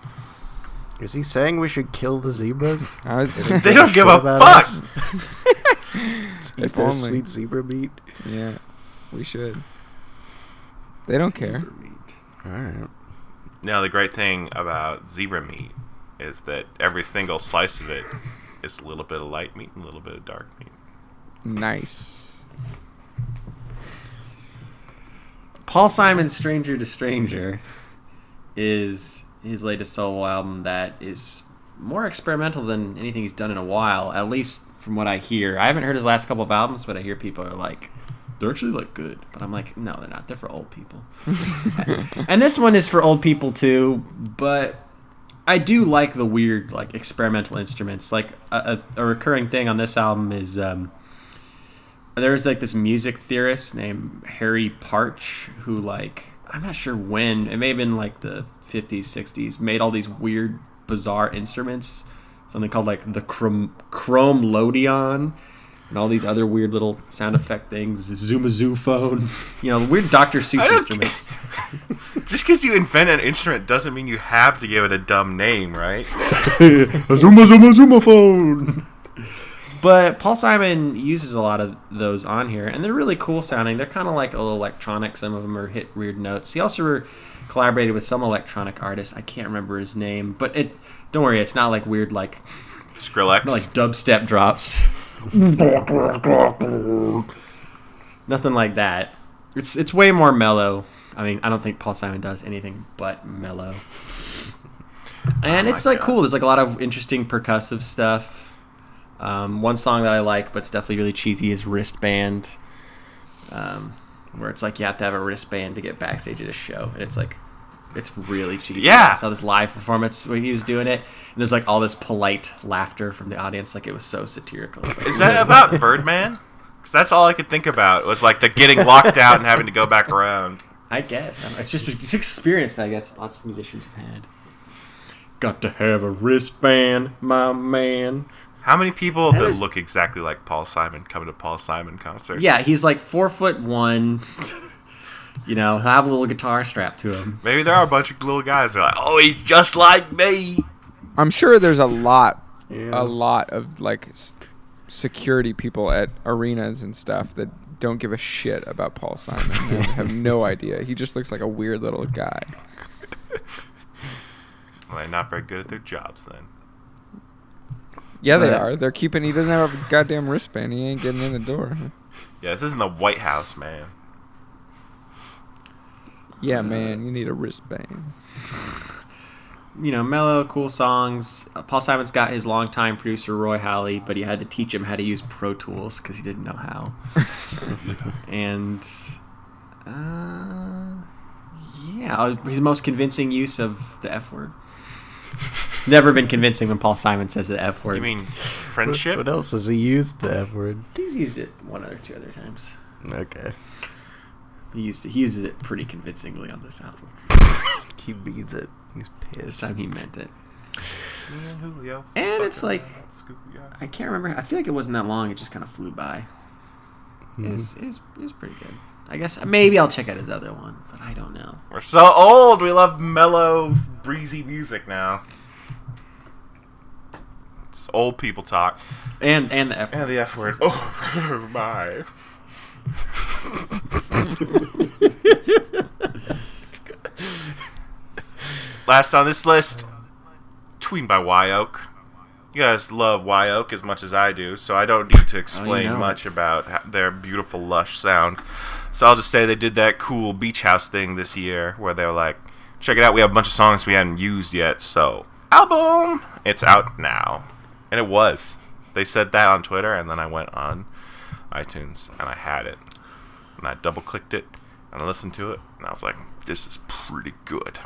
Is he saying we should kill the zebras? [LAUGHS] Was- They don't give a fuck. [LAUGHS] us? Eat If their only. sweet zebra meat. yeah, we should. They don't care. All right. Now, the great thing about zebra meat is that every single slice of it is a little bit of light meat and a little bit of dark meat. Nice. Paul Simon's Stranger to Stranger is his latest solo album that is more experimental than anything he's done in a while, at least from what I hear. I haven't heard his last couple of albums, but I hear people are like, they're actually like good. But I'm like, no, they're not. They're for old people. [LAUGHS] and this one is for old people too, but I do like the weird, like experimental instruments. Like a, a, a recurring thing on this album is um, there's like this music theorist named Harry Partch who like I'm not sure when it may have been like the 50s 60s made all these weird bizarre instruments something called like the chrome Chromelodeon and all these other weird little sound effect things zoomazoo phone [LAUGHS] you know weird Dr. Seuss instruments [LAUGHS] Just because you invent an instrument doesn't mean you have to give it a dumb name, right? a [LAUGHS] zuma zuma zuma phone but Paul Simon uses a lot of those on here, and they're really cool sounding. They're kind of like a little electronic. Some of them are hit weird notes. He also collaborated with some electronic artist. I can't remember his name, but it. Don't worry, it's not like weird like Skrillex. like dubstep drops. Nothing like that. It's it's way more mellow. I mean, I don't think Paul Simon does anything but mellow. And it's like cool. There's like a lot of interesting percussive stuff. Um, one song that I like, but it's definitely really cheesy, is "Wristband," um, where it's like you have to have a wristband to get backstage at a show, and it's like It's really cheesy. Yeah. I saw this live performance where he was doing it, and there's like all this polite laughter from the audience, like it was so satirical. [LAUGHS] Is that about Birdman? Because that's all I could think about was like the getting locked out and having to go back around. I guess it's just it's experience. I guess lots of musicians have had. Got to have a wristband, my man. How many people That that is- look exactly like Paul Simon come to Paul Simon concerts? Yeah, he's like four foot one. [LAUGHS] you know, have a little guitar strapped to him. Maybe there are a bunch of little guys that are like, oh, he's just like me. I'm sure there's a lot, Yeah. a lot of like security people at arenas and stuff that don't give a shit about Paul Simon. and [LAUGHS] have no idea. He just looks like a weird little guy. Well, they're not very good at their jobs then. Yeah, they Right. are. They're keeping. He doesn't have a goddamn wristband. He ain't getting in the door. [LAUGHS] Yeah, this isn't the White House, man. Yeah, man, you need a wristband. [LAUGHS] You know, mellow, cool songs. Uh, Paul Simon's got his longtime producer Roy Halee, but he had to teach him how to use Pro Tools because he didn't know how. [LAUGHS] and uh, yeah, uh, his most convincing use of the F word. Never been convincing when Paul Simon says the F word. You mean friendship? What else has he used the F word? he's used it one or two other times. Okay. He used to, he uses it pretty convincingly on this album. [LAUGHS] He means it. He's pissed. This pissed. time he meant it. Me and it's like I can't remember. I feel like it wasn't that long. It just kind of flew by. Mhm. It's, it's, it's pretty good. I guess maybe I'll check out his other one, but I don't know. We're so old. We love mellow, breezy music now. It's old people talk. And and the F. And the F word. [LAUGHS] Oh [LAUGHS] my. Last on this list, Tween by Wye Oak. You guys love Wye Oak as much as I do, so I don't need to oh, explain know. much about their beautiful, lush sound. So I'll just say they did that cool beach house thing this year where they were like, check it out, we have a bunch of songs we hadn't used yet, so album! It's out now. And it was. They said that on Twitter, and then I went on iTunes and I had it. And I double clicked it and I listened to it, and I was like, this is pretty good.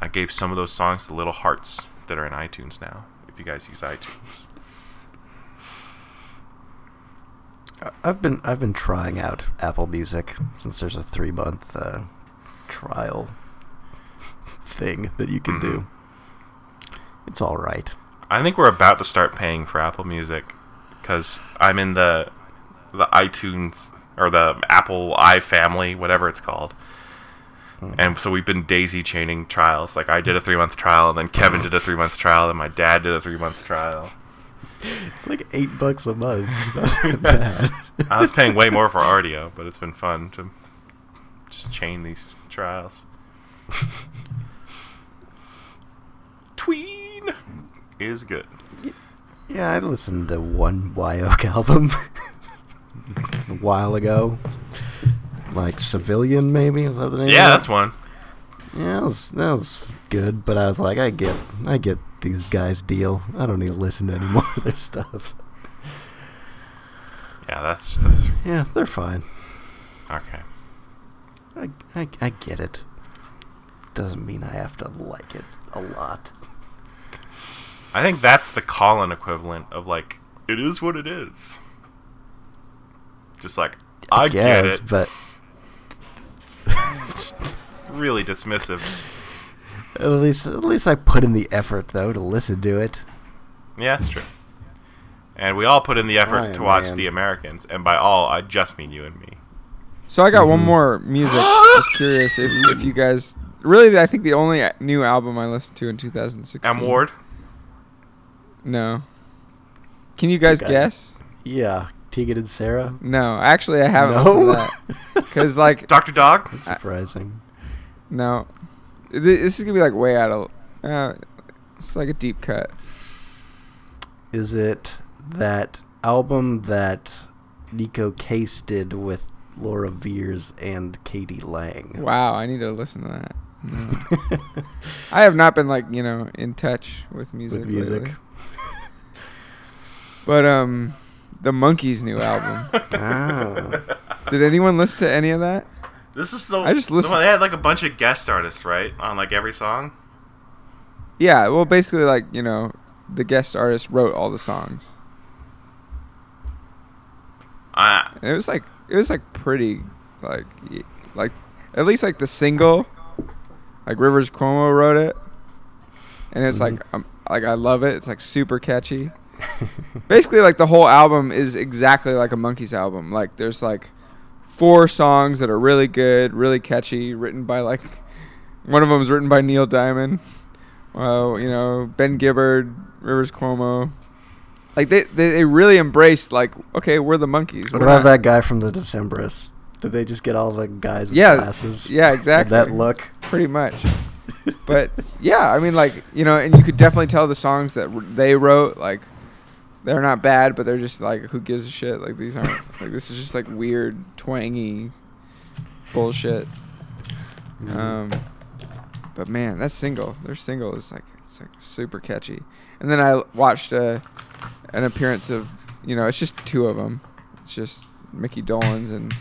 I gave some of those songs to little hearts that are in iTunes now, if you guys use iTunes. I- I've been I've been trying out Apple Music since there's a three month uh, trial [LAUGHS] thing that you can do. It's all right. I think we're about to start paying for Apple Music because I'm in the the iTunes or the Apple i family, whatever it's called. And so we've been daisy chaining trials. Like I did a three month trial, and then Kevin did a three month trial, and my dad did a three month trial. It's like eight bucks a month. [LAUGHS] Not bad. I was paying way more for Rdio, but it's been fun to just chain these trials. [LAUGHS] Tween is good. Yeah, I listened to one Wye Oak album [LAUGHS] a while ago. Like Civilian, maybe was that the name? Yeah, that's one. Yeah, that was, that was good, but I was like, I get, I get these guys' deal. I don't need to listen to any [LAUGHS] more of their stuff. Yeah, that's that's Yeah, they're fine. okay. I, I, I get it. Doesn't mean I have to like it a lot. I think that's the Colin equivalent of like it is what it is. Just like I, get guess, it. but [LAUGHS] Really dismissive. At least, at least I put in the effort though to listen to it. Yeah, that's true. And we all put in the effort Ryan, to watch man. The Americans, and by all, I just mean you and me. So I got one Mhm. more music. [GASPS] Just curious if, if you guys really. I think the only new album I listened to in 2016. M Ward. No. Can you guys Okay. guess? Yeah, Tegan and Sara. No, actually, I haven't No? listened to that. [LAUGHS] Cause like Dr. Dog. That's I- surprising. no, Th- this is gonna be like way out of. Uh, it's like a deep cut. Is it that album that Neko Case did with Laura Veirs and k.d. lang? Wow, I need to listen to that. No. I have not been like you know in touch with music. with music. But um, the Monkees' new album. [LAUGHS] ah. Did anyone listen to any of that? This is the I just the one- They had like a bunch of guest artists, right, on like every song. Yeah, well, basically, like you know, the guest artist wrote all the songs, I and it was like it was like pretty, like like at least like the single, like Rivers Cuomo wrote it, and it's like um, like I love it. It's like super catchy. [LAUGHS] basically, like the whole album is exactly like a Monkees album. Like there's like four songs that are really good, really catchy, written by like [LAUGHS] one of them is written by Neil Diamond. Well, you know Ben Gibbard, Rivers Cuomo. Like they, they, they really embraced like okay we're the Monkees. What We're about not- that guy from the Decemberists? Did they just get all the guys with Yeah, glasses? yeah, exactly. That look. pretty much. but yeah, I mean, like you know, and you could definitely tell the songs that r- they wrote, like they're not bad, but they're just like, who gives a shit? Like these aren't [LAUGHS] like this is just like weird, twangy bullshit. Um, but man, that single, their single is like it's like super catchy. And then I watched uh, an appearance of, you know, it's just two of them. It's just Mickey Dolenz and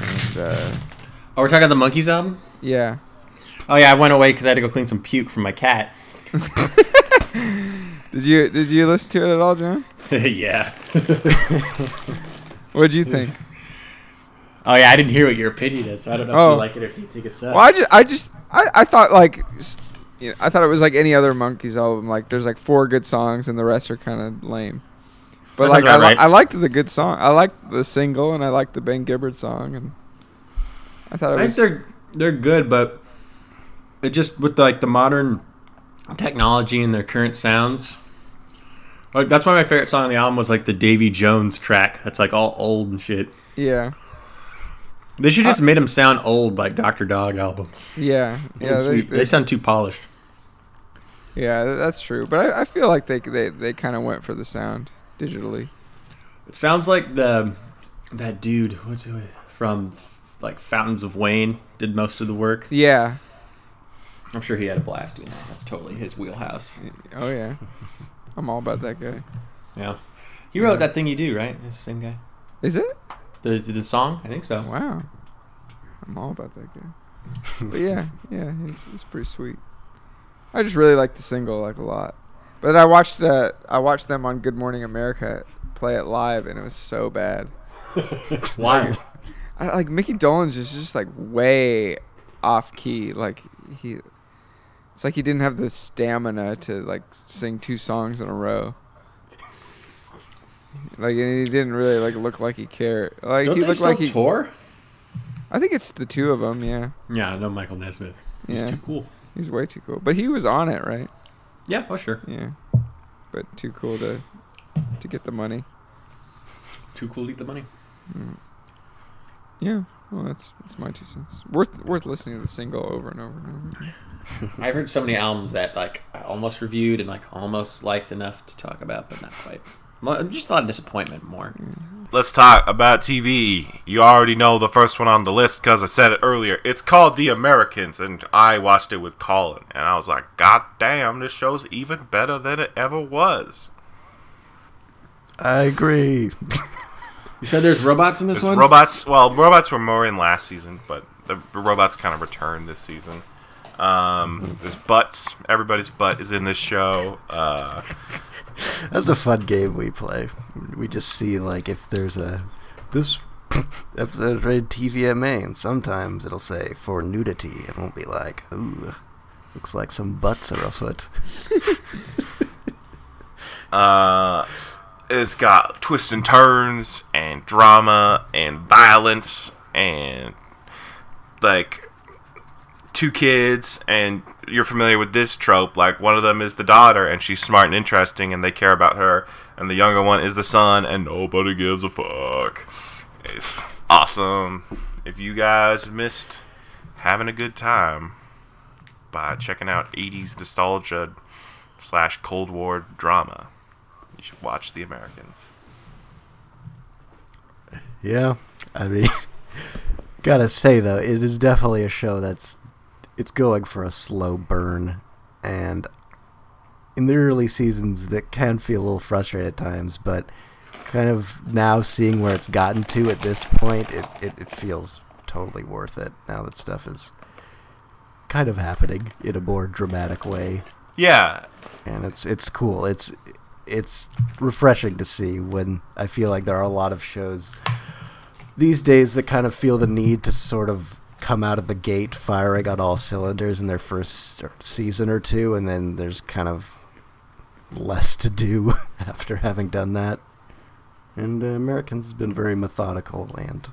and uh, Oh, we're talking about the Monkees album. yeah. Oh yeah, I went away because I had to go clean some puke from my cat. [LAUGHS] [LAUGHS] Did you did you listen to it at all, John? [LAUGHS] yeah. [LAUGHS] what did you think? Oh yeah, I didn't hear what your opinion is, so I don't know if Oh. you like it or if you think it sucks. Well, I just I just I, I thought like you know, I thought it was like any other Monkees album. Like there's like four good songs and the rest are kind of lame. But like I, li- right. I liked the good song. I liked the single and I liked the Ben Gibbard song and I thought it I it think was they're they're good, but it just with like the modern technology and their current sounds. Like that's why my favorite song on the album was like the Davy Jones track. That's like all old and shit. yeah They should just uh, made them sound old like Dr. Dog albums. yeah yeah they, they- they sound too polished. yeah that's true. But I, I feel like they they they kind of went for the sound digitally. It sounds like the that dude what's it from like Fountains of Wayne did most of the work. Yeah. I'm sure he had a blast doing that. That's totally his wheelhouse. Oh yeah. I'm all about that guy. Yeah. He wrote that thing you do, right? It's the same guy. Is it? The the song? I think so. Wow. I'm all about that guy. but yeah, [LAUGHS] yeah, he's, he's pretty sweet. I just really like the single like a lot. But I watched uh, I watched them on Good Morning America play it live and it was so bad. [LAUGHS] Why? I, like Mickey Dolenz is just like way off key. Like he, it's like he didn't have the stamina to like sing two songs in a row. Like and he didn't really like look like he cared. Like Don't he they looked still like he. tour? I think it's the two of them. Yeah, Yeah, I know Michael Nesmith. He's Yeah. too cool. he's way too cool. But he was on it, right? Yeah, oh sure. Yeah, but too cool to to get the money. Too cool to eat the money. Mm. Yeah. Well, that's that's my two cents. Worth worth listening to the single over and over and over. Again. [LAUGHS] I've heard so many albums that like I almost reviewed and like almost liked enough to talk about, but not quite. Well, just a lot of disappointment more. Mm-hmm. Let's talk about TV. You already know the first one on the list because I said it earlier. It's called The Americans, and I watched it with Colin, and I was like, God damn, this show's even better than it ever was. I agree. [LAUGHS] You said there's robots in this It's one. robots. Well, robots were more in last season, but the robots kind of returned this season. Um, there's butts. Everybody's butt is in this show. Uh, [LAUGHS] That's a fun game we play. We just see like if there's a this [LAUGHS] episode rated TVMA, and sometimes it'll say for nudity, and we'll be like, ooh, looks like some butts are afoot. [LAUGHS] Uh, it's got twists and turns and drama and violence and like two kids and you're familiar with this trope like one of them is the daughter and she's smart and interesting and they care about her and the younger one is the son and nobody gives a fuck. It's awesome. If you guys missed having a good time by checking out 80s nostalgia slash cold war drama should watch the americans. Yeah, I mean, [LAUGHS] gotta say though, it is definitely a show that's it's going for a slow burn, and in the early seasons that can feel a little frustrating at times, but kind of now seeing where it's gotten to at this point, it, it, it feels totally worth it now that stuff is kind of happening in a more dramatic way. Yeah, and it's it's cool. It's it's refreshing to see when I feel like there are a lot of shows these days that kind of feel the need to sort of come out of the gate firing on all cylinders in their first season or two, and then there's kind of less to do [LAUGHS] after having done that. And uh, Americans has been very methodical and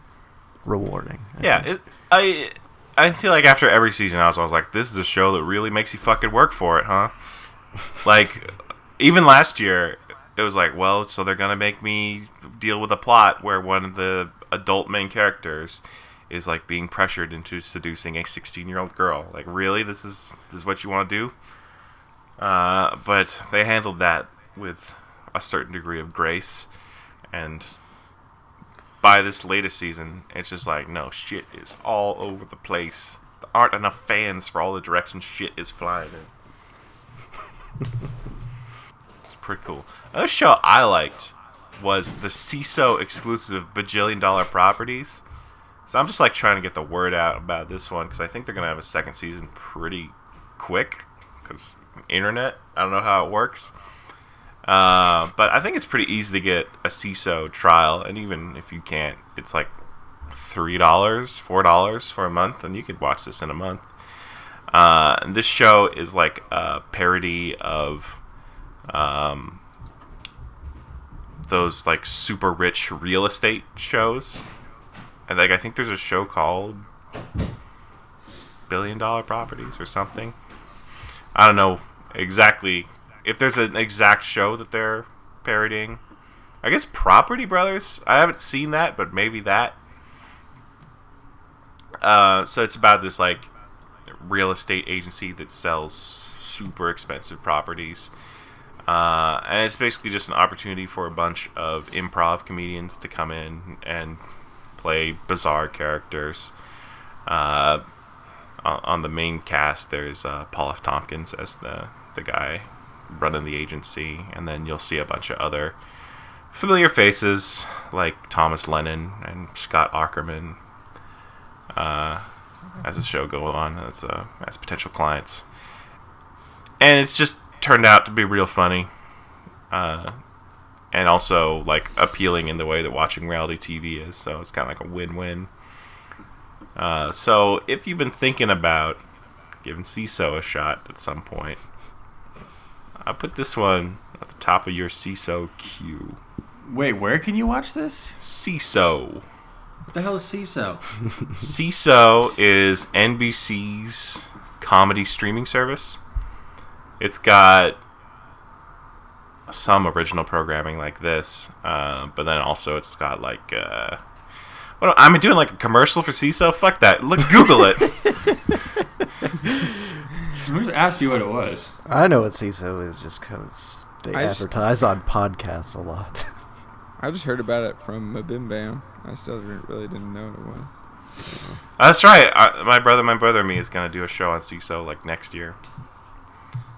rewarding. I yeah. It, I I feel like after every season, I was always like, "This is a show that really makes you fucking work for it, huh?" like, even last year, it was like, "Well, so they're gonna make me deal with a plot where one of the adult main characters is like being pressured into seducing a 16 year old girl." Like, really, this is this is what you want to do? Uh, but they handled that with a certain degree of grace, and by this latest season, it's just like, no, shit is all over the place. There aren't enough fans for all the directions shit is flying in. [LAUGHS] pretty cool. Another show I liked was the Seeso exclusive Bajillion Dollar Properties. So I'm just like trying to get the word out about this one because I think they're gonna have a second season pretty quick because internet. I don't know how it works. Uh, but I think it's pretty easy to get a Seeso trial, and even if you can't, it's like three dollars, four dollars for a month, and you could watch this in a month. Uh, and this show is like a parody of um, those like super rich real estate shows. And like I think there's a show called Billion Dollar Properties or something. I don't know exactly if there's an exact show that they're parodying. I guess Property Brothers. I haven't seen that, but maybe that. Uh, so it's about this like real estate agency that sells super expensive properties. Uh, and it's basically just an opportunity for a bunch of improv comedians to come in and play bizarre characters. Uh, on, the main cast, there's uh, Paul F. Tompkins as the the guy running the agency, and then you'll see a bunch of other familiar faces like Thomas Lennon and Scott Aukerman uh, as the show go on as uh, as potential clients, and it's just turned out to be real funny, uh, and also like appealing in the way that watching reality TV is. So it's kind of like a win-win. Uh, so if you've been thinking about giving Seeso a shot at some point, I'll put this one at the top of your Seeso queue. Wait, where can you watch this? Seeso. What the hell is Seeso? Seeso [LAUGHS] is NBC's comedy streaming service. It's got some original programming like this, uh, but then also it's got like. Uh, what am doing like a commercial for Seeso? Fuck that. Look, Google it. [LAUGHS] I just asked you what it was. I know what Seeso is just because they I just- advertise on podcasts a lot. I just heard about it from a Bim Bam. I still didn't- really didn't know what it was. That's right. I, my brother, my brother, and me is gonna do a show on Seeso like next year.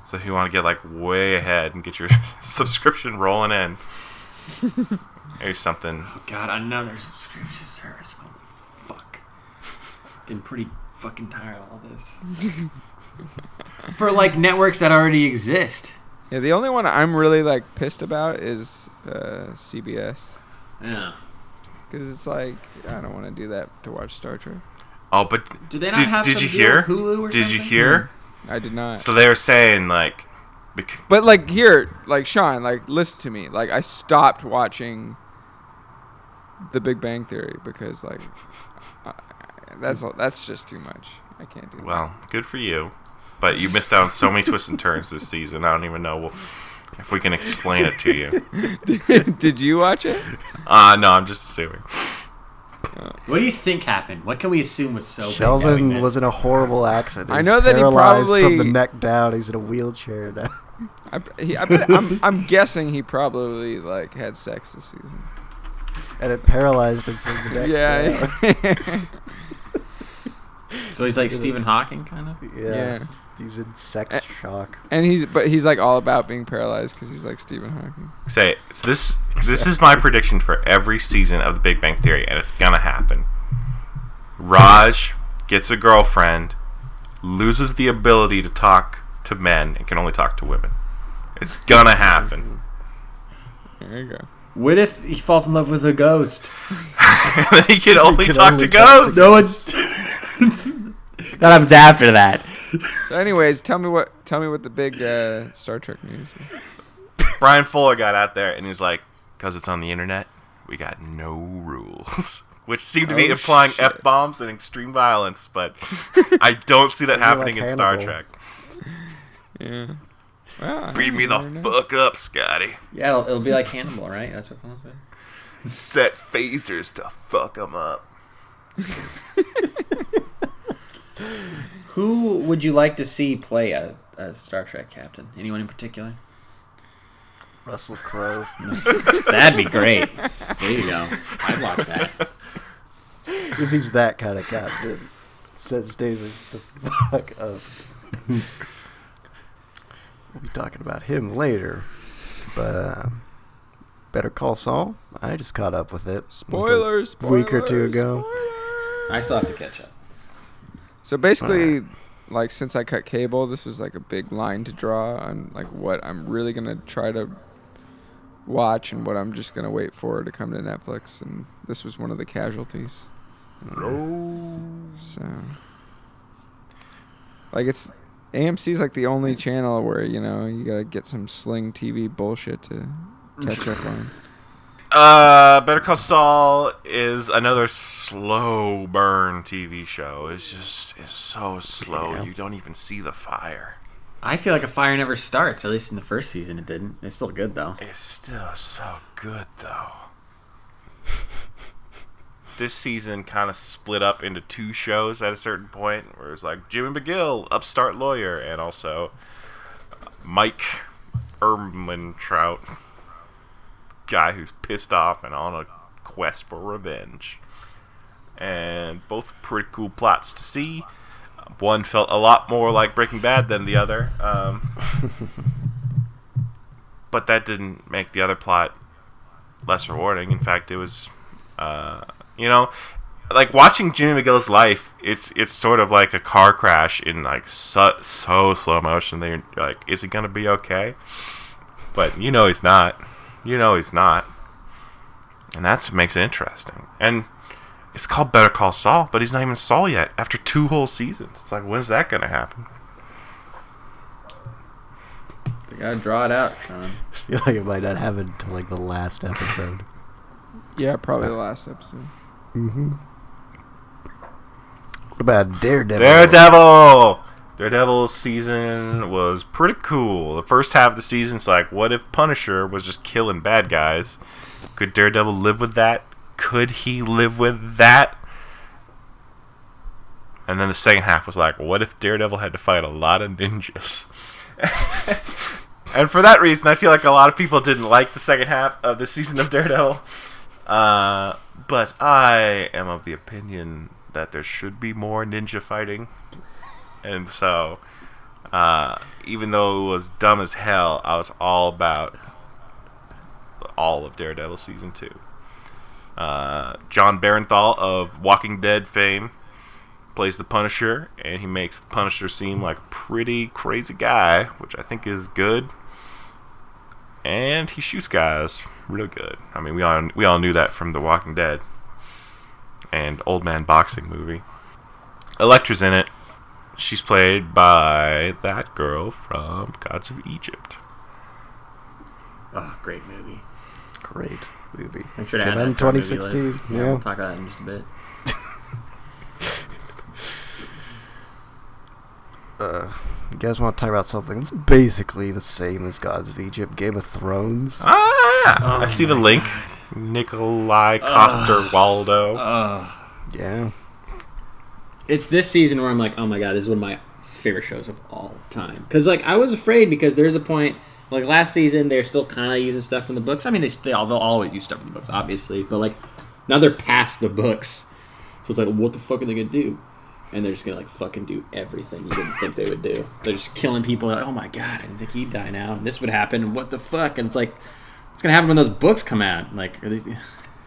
So if you want to get like way ahead and get your [LAUGHS] subscription rolling in, [LAUGHS] here's something. Oh God, another subscription service. Holy fuck. Getting pretty fucking tired of all this. [LAUGHS] For like networks that already exist. Yeah, the only one I'm really like pissed about is uh, CBS Yeah. because it's like I don't want to do that to watch Star Trek. Oh, but Do they not did, have did some you deal hear? with Hulu or did something? you hear? I did not. So they were saying like, bec- But like here, like Sean, like listen to me. Like I stopped watching The Big Bang Theory because like I, that's that's just too much. I can't do well, good for you, but you missed out on so many twists and turns this season. I don't even know if we can explain it to you. [LAUGHS] did you watch it? Uh no, I'm just assuming. What do you think happened? What can we assume was so big having Sheldon was in a horrible accident. I know that he paralyzed from the neck down. He's in a wheelchair now. I, he, I bet, I'm I'm guessing he probably like had sex this season. and it paralyzed him from the neck Yeah. down. [LAUGHS] So he's like [LAUGHS] Stephen Hawking, kind of. yeah. Yeah. He's in sex shock. and he's but he's like all about being paralyzed because he's like Stephen Hawking. Say so this. This is my prediction for every season of The Big Bang Theory, and it's gonna happen. Raj gets a girlfriend, loses the ability to talk to men, and can only talk to women. It's gonna happen. There you go. What if he falls in love with a ghost? [LAUGHS] [LAUGHS] he can only can talk only to talk ghosts. No one's. [LAUGHS] that happens after that. [LAUGHS] So, anyways, tell me what tell me what the big uh, Star Trek news. is. Bryan Fuller got out there and he was like, "Cause it's on the internet, we got no rules." [LAUGHS] Which seemed to be Oh, implying shit. f bombs and extreme violence, but I don't see that happening like in Star Trek. Yeah. Well, Beat me the don't know. fuck up, Scotty. Yeah, it'll, it'll be like Hannibal, right? That's what Colin said. Set phasers to fuck them up. [LAUGHS] Who would you like to see play a, a Star Trek captain? Anyone in particular? Russell Crowe. [LAUGHS] That'd be great. There you go. I'd watch that. [LAUGHS] if he's that kind of captain, sets Stazers to fuck up. we'll be talking about him later. But uh, Better Call Saul. I just caught up with it. like a Spoilers, week or two ago. spoilers. I still have to catch up. So basically, like since I cut cable, this was like a big line to draw on like what I'm really gonna try to watch and what I'm just gonna wait for to come to Netflix, and this was one of the casualties. Oh. So, like it's AMC's like the only channel where you know you gotta get some Sling TV bullshit to catch up on. Uh, Better Call Saul is another slow burn TV show. It's just it's so slow. Yeah. You don't even see the fire. I feel like a fire never starts. At least in the first season, it didn't. It's still good though. It's still so good though. [LAUGHS] this season kind of split up into two shows at a certain point, where it's like Jimmy McGill, upstart lawyer, and also Mike Trout, guy who's pissed off and on a quest for revenge. And both pretty cool plots to see. One felt a lot more like Breaking Bad than the other. Um, [LAUGHS] but that didn't make the other plot less rewarding. In fact, it was, uh, you know, like watching Jimmy McGill's life. It's it's sort of like a car crash in like so, so slow motion. That you're like, is he gonna be okay? But you know he's not. You know he's not, and that's what makes it interesting. And it's called Better Call Saul, but he's not even Saul yet. After two whole seasons, it's like, when's that gonna happen? They gotta draw it out, Sean. I feel like it might not happen until like the last episode. Yeah, probably the last episode. mm-hmm. What about Daredevil? Daredevil. Daredevil season was pretty cool. The first half of the season's like, what if Punisher was just killing bad guys? Could Daredevil live with that? Could he live with that? And then the second half was like, what if Daredevil had to fight a lot of ninjas? [LAUGHS] and for that reason, I feel like a lot of people didn't like the second half of the season of Daredevil. Uh, but I am of the opinion that there should be more ninja fighting. And so, uh, even though it was dumb as hell, I was all about all of Daredevil season two. Uh, Jon Bernthal of Walking Dead fame plays the Punisher, and he makes the Punisher seem like a pretty crazy guy, which I think is good. And he shoots guys real good. I mean, we all we all knew that from The Walking Dead and Old Man Boxing movie. Elektra's in it. She's played by that girl from Gods of Egypt. Oh, great movie. Great movie. Make sure to Came add that in to our movie 2016. list. Yeah. we'll talk about that in just a bit. Uh, you guys want to talk about something that's basically the same as Gods of Egypt, Game of Thrones? Ah, Oh I see the my link. Nikolai Coster Waldo. Uh, Yeah. It's this season where I'm like, oh my god, this is one of my favorite shows of all time. Because like I was afraid because there's a point like last season they're still kind of using stuff from the books. I mean they they'll always use stuff from the books, obviously, but like now they're past the books, so it's like what the fuck are they gonna do? And they're just gonna like fucking do everything you didn't think they would do. They're just killing people. Like, oh my god, I didn't think he'd die now. And this would happen. What the fuck? And it's like, what's gonna happen when those books come out? Like, are they,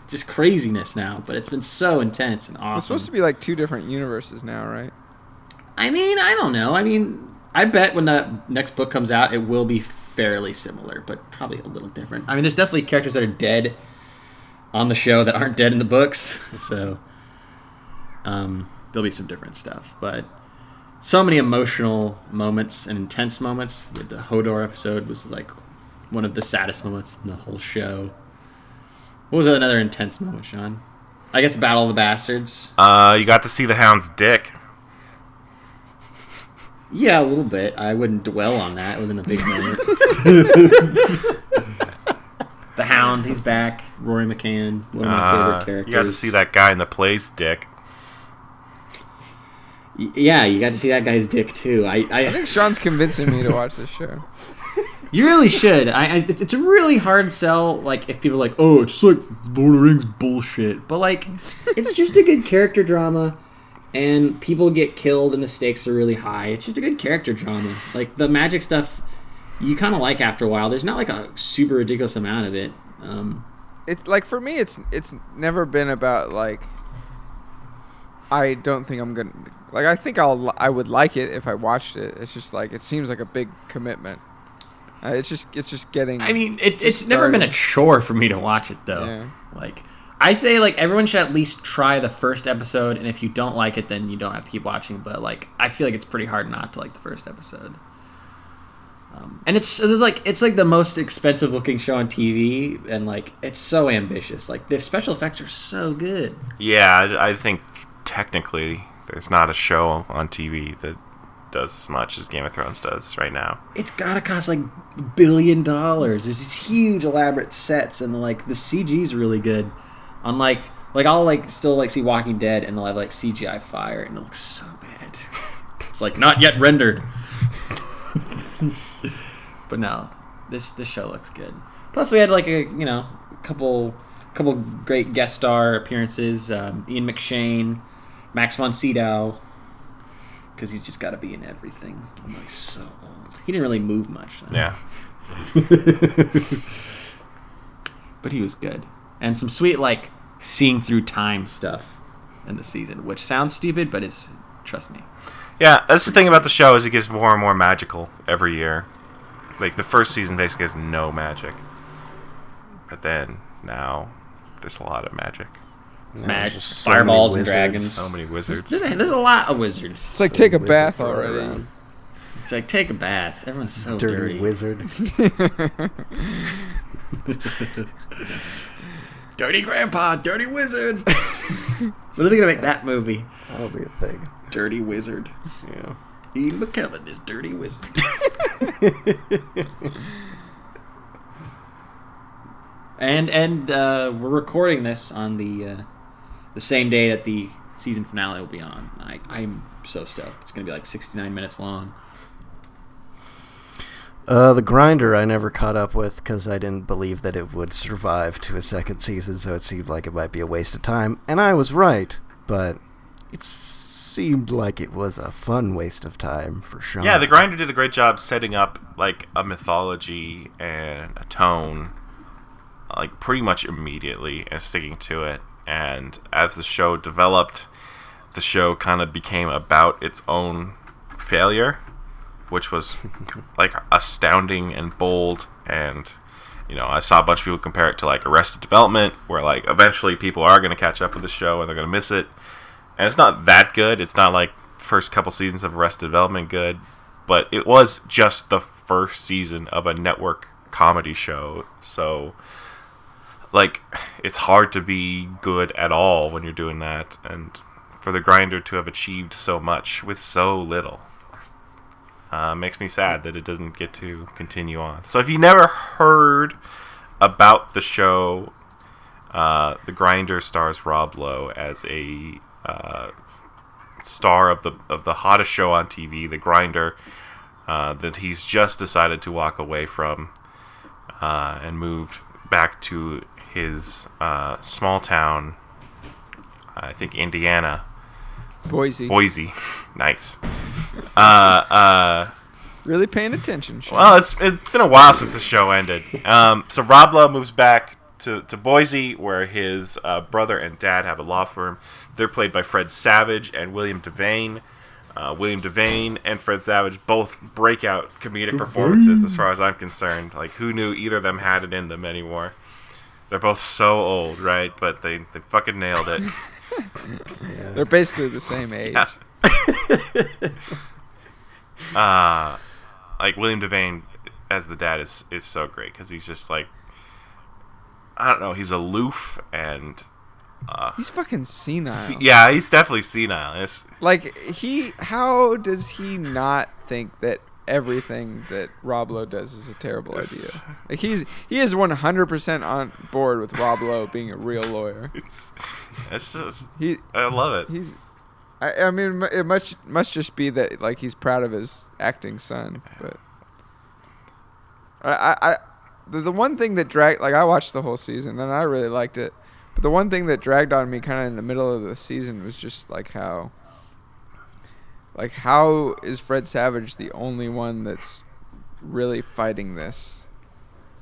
just craziness now. But it's been so intense and awesome. It's supposed to be like two different universes now, right? I mean, I don't know. I mean, I bet when the next book comes out, it will be fairly similar, but probably a little different. I mean, there's definitely characters that are dead on the show that aren't dead in the books, [LAUGHS] so um, there'll be some different stuff. But so many emotional moments and intense moments. The, the Hodor episode was like one of the saddest moments in the whole show. What was another intense moment, Sean? I guess Battle of the Bastards. Uh, you got to see the Hound's dick. Yeah, a little bit. I wouldn't dwell on that. It wasn't a big moment. [LAUGHS] the Hound, he's back. Rory McCann, one of my Uh, favorite characters. you got to see that guy in the play's dick. Y- Yeah, you got to see that guy's dick too. I, I I, think Sean's convincing me to watch this show. [LAUGHS] you really should. I, I, it's a really hard sell. Like if people are like, oh, it's just like Lord of the Rings bullshit, but like, it's just a good character drama, and people get killed and the stakes are really high. It's just a good character drama. Like the magic stuff, you kind of like after a while. There's not like a super ridiculous amount of it. Um, It's like for me, it's it's never been about like. I don't think I'm gonna like. I think I'll I would like it if I watched it. It's just like it seems like a big commitment. Uh, it's just it's just getting. I mean, it, it's Just never been a chore for me to watch it though. Yeah. Like, I say like everyone should at least try the first episode, and if you don't like it, then you don't have to keep watching. But like, I feel like it's pretty hard not to like the first episode. Um, and it's, it's like it's like the most expensive looking show on TV, and like it's so ambitious. Like the special effects are so good. Yeah, I, I think technically there's not a show on TV that does as much as Game of Thrones does right now. It's gotta cost like a billion dollars. There's these huge elaborate sets, and like the CG's really good. Unlike like I'll like still like see Walking Dead, and they'll have like CGI fire, and it looks so bad. it's like not yet rendered. [LAUGHS] but no, this this show looks good. Plus, we had like a you know couple couple great guest star appearances. Um, Ian McShane, Max von Sydow, because he's just got to be in everything. I'm like so old. He didn't really move much. Though. Yeah. [LAUGHS] but he was good, and some sweet like seeing through time stuff in the season, which sounds stupid, but it's trust me. Yeah, that's the thing about the show is it gets more and more magical every year. Like the first season basically has no magic. But then now there's a lot of magic. It's Yeah, so fireballs and dragons. So many wizards. There's, there's a lot of wizards. it's like So take a bath already. around. It's like take a bath. Everyone's so Dirty, dirty. wizard. [LAUGHS] Dirty grandpa, dirty wizard. [LAUGHS] when are they gonna make that movie? That'll be a thing. Dirty wizard. Yeah. Ian McKellen is dirty wizard. [LAUGHS] and and uh, we're recording this on the uh, the same day that the season finale will be on. I, I'm so stoked. It's gonna be like 69 minutes long. Uh, the grinder I never caught up with because I didn't believe that it would survive to a second season, so it seemed like it might be a waste of time. And I was right, but it seemed like it was a fun waste of time for sure. Yeah, the grinder did a great job setting up like a mythology and a tone, like pretty much immediately and sticking to it. And as the show developed, the show kind of became about its own failure, which was [LAUGHS] like astounding and bold. And you know, I saw a bunch of people compare it to like Arrested Development, where like eventually people are going to catch up with the show and they're going to miss it. And it's not that good. It's not like first couple seasons of Arrested Development good, but it was just the first season of a network comedy show. So like it's hard to be good at all when you're doing that and for the grinder to have achieved so much with so little uh, makes me sad that it doesn't get to continue on. So if you never heard about the show, uh, the Grinder stars Rob Lowe as a uh, star of the of the hottest show on TV, The Grinder, uh, that he's just decided to walk away from uh, and moved back to his uh, small town, I think Indiana, Boise. Boise. [LAUGHS] nice. Uh, uh, Really paying attention. Sean. well, it's it's been a while since the show ended. Um, so Rob Lowe moves back to, to Boise, where his uh, brother and dad have a law firm. They're played by Fred Savage and William Devane. Uh, William Devane and Fred Savage both breakout comedic performances, as far as I'm concerned. Like, who knew either of them had it in them anymore? They're both so old, right? But they, they fucking nailed it. [LAUGHS] They're basically the same age. Yeah. [LAUGHS] uh, like William Devane as the dad is is so great because he's just like I don't know, he's aloof and uh, He's fucking senile. se- yeah, he's definitely senile. It's, Like he, how does he not think that everything that Rob Lowe does is a terrible idea? Like he's he is one hundred percent on board with Rob Lowe being a real lawyer. [LAUGHS] it's, it's just, He I love it. he's. I, I mean, it must must just be that like he's proud of his acting son, but I, I, I the, the one thing that dragged like I watched the whole season and I really liked it, but the one thing that dragged on me kind of in the middle of the season was just like how, like how is Fred Savage the only one that's really fighting this?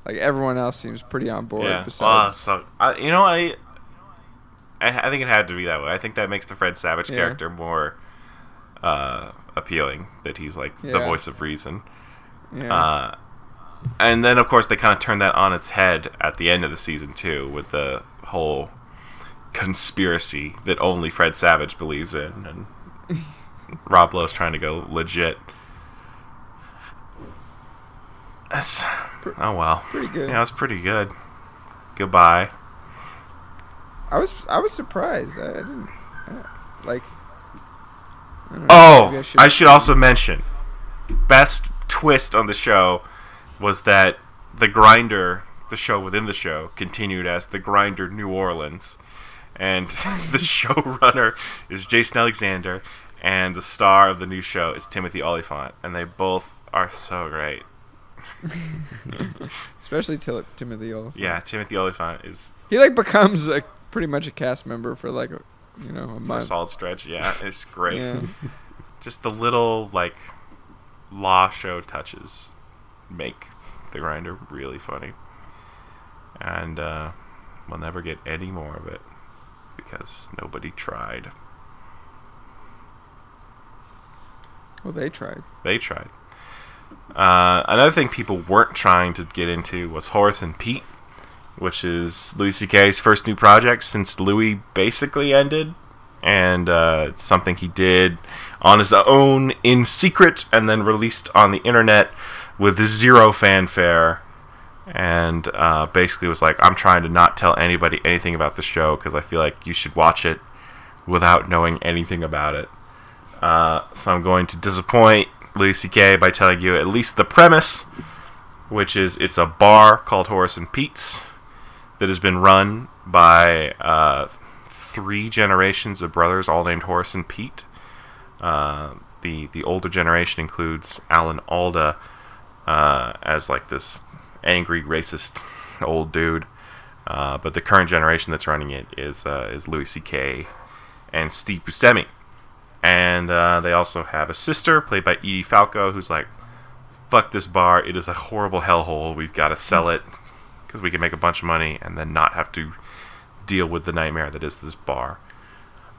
Like everyone else seems pretty on board. Yeah. Well, Besides, so I, you know, I, I, I think it had to be that way. I think that makes the Fred Savage Yeah. character more uh, appealing. That he's like the voice of reason. yeah. Uh, and then, of course, they kind of turned that on its head at the end of the season too, with the whole conspiracy that only Fred Savage believes in, and [LAUGHS] Rob Lowe's trying to go legit. That's, oh well, pretty good. Yeah, it's pretty good. Goodbye. I was I was surprised. I, I didn't I, like. I don't know, Oh, maybe I should also mention, best twist on the show was that the Grinder, the show within the show, continued as the Grinder New Orleans, and [LAUGHS] the showrunner is Jason Alexander, and the star of the new show is Timothy Olyphant, and they both are so great. [LAUGHS] especially Til- Timothy Olyphant. Yeah, Timothy Olyphant is He like becomes like pretty much a cast member for like a, you know a for a solid stretch. Yeah, it's great. Yeah. [LAUGHS] Just the little like law show touches make the grinder really funny. And uh, we'll never get any more of it because nobody tried. Well, they tried. They tried. Uh, another thing people weren't trying to get into was Horace and Pete, which is Louie C.K.'s first new project since Louis basically ended, and uh, something he did on his own in secret and then released on the internet with zero fanfare. And uh, basically was like, I'm trying to not tell anybody anything about the show because I feel like you should watch it without knowing anything about it. Uh, so I'm going to disappoint Louis C.K. by telling you at least the premise, which is it's a bar called Horace and Pete's that has been run by uh, three generations of brothers, all named Horace and Pete. Uh, the the older generation includes Alan Alda uh, as like this angry racist old dude, uh, but the current generation that's running it is uh, is Louis C.K. and Steve Buscemi and uh, they also have a sister played by Edie Falco, who's like, "Fuck this bar! It is a horrible hellhole. We've got to sell it because we can make a bunch of money and then not have to deal with the nightmare that is this bar."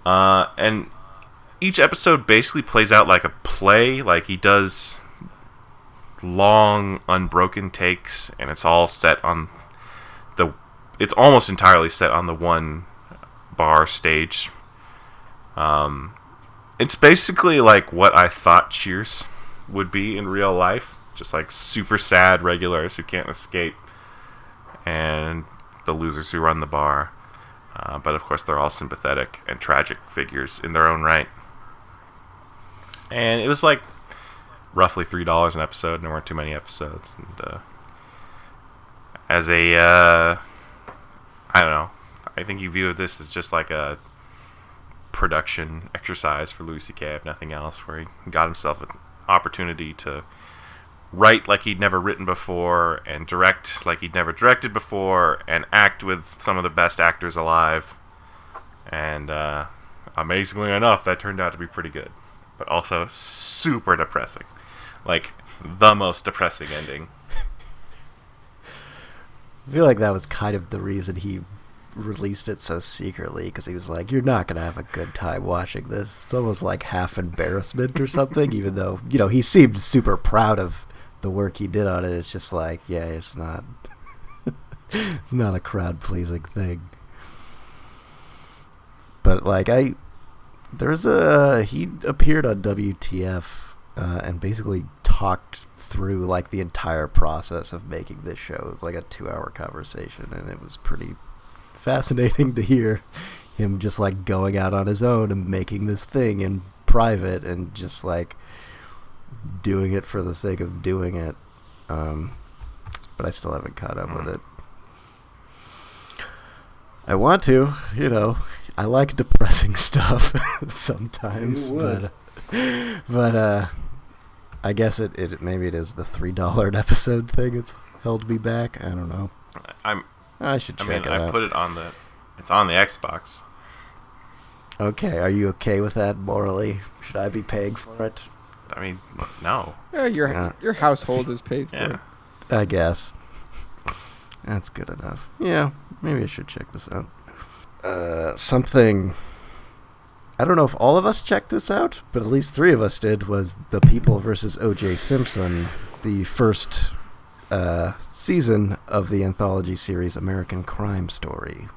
Uh, and each episode basically plays out like a play. Like he does long, unbroken takes, and it's all set on the. It's almost entirely set on the one bar stage. Um, it's basically like what I thought Cheers would be in real life. Just like super sad regulars who can't escape, and the losers who run the bar. Uh, but of course, they're all sympathetic and tragic figures in their own right. And it was like roughly three dollars an episode, and there weren't too many episodes. And uh, as a, uh, I don't know, I think you view this as just like a production exercise for Louis C.K. if nothing else, where he got himself an opportunity to write like he'd never written before, and direct like he'd never directed before, and act with some of the best actors alive. And uh, amazingly enough, that turned out to be pretty good, but also super depressing, like the most depressing ending. [LAUGHS] I feel like that was kind of the reason he released it so secretly because he was like, "You're not gonna have a good time watching this." It's almost like half embarrassment or something, even though you know he seemed super proud of the work he did on it. It's just like, yeah, it's not, [LAUGHS] it's not a crowd pleasing thing. But like I, there's a he appeared on WTF uh, and basically talked through like the entire process of making this show. It was like a two-hour conversation, and it was pretty fascinating [LAUGHS] to hear him just like going out on his own and making this thing in private and just like doing it for the sake of doing it. Um, but I still haven't caught up with it. I want to, you know. I like depressing [LAUGHS] stuff [LAUGHS] sometimes, but but uh, I guess it, it maybe it is the three dollar episode thing. It's held me back. I don't know. I'm. I should I check mean, it I out. put it on the. It's on the Xbox. okay, are you okay with that morally? Should I be paying for it? I mean, no. Yeah, your Yeah. your household is paid for. Yeah. I guess. That's good enough. Yeah, maybe I should check this out. Uh, something. I don't know if all of us checked this out, but at least three of us did. Was The People versus O.J. Simpson, the first uh, season of the anthology series American Crime Story.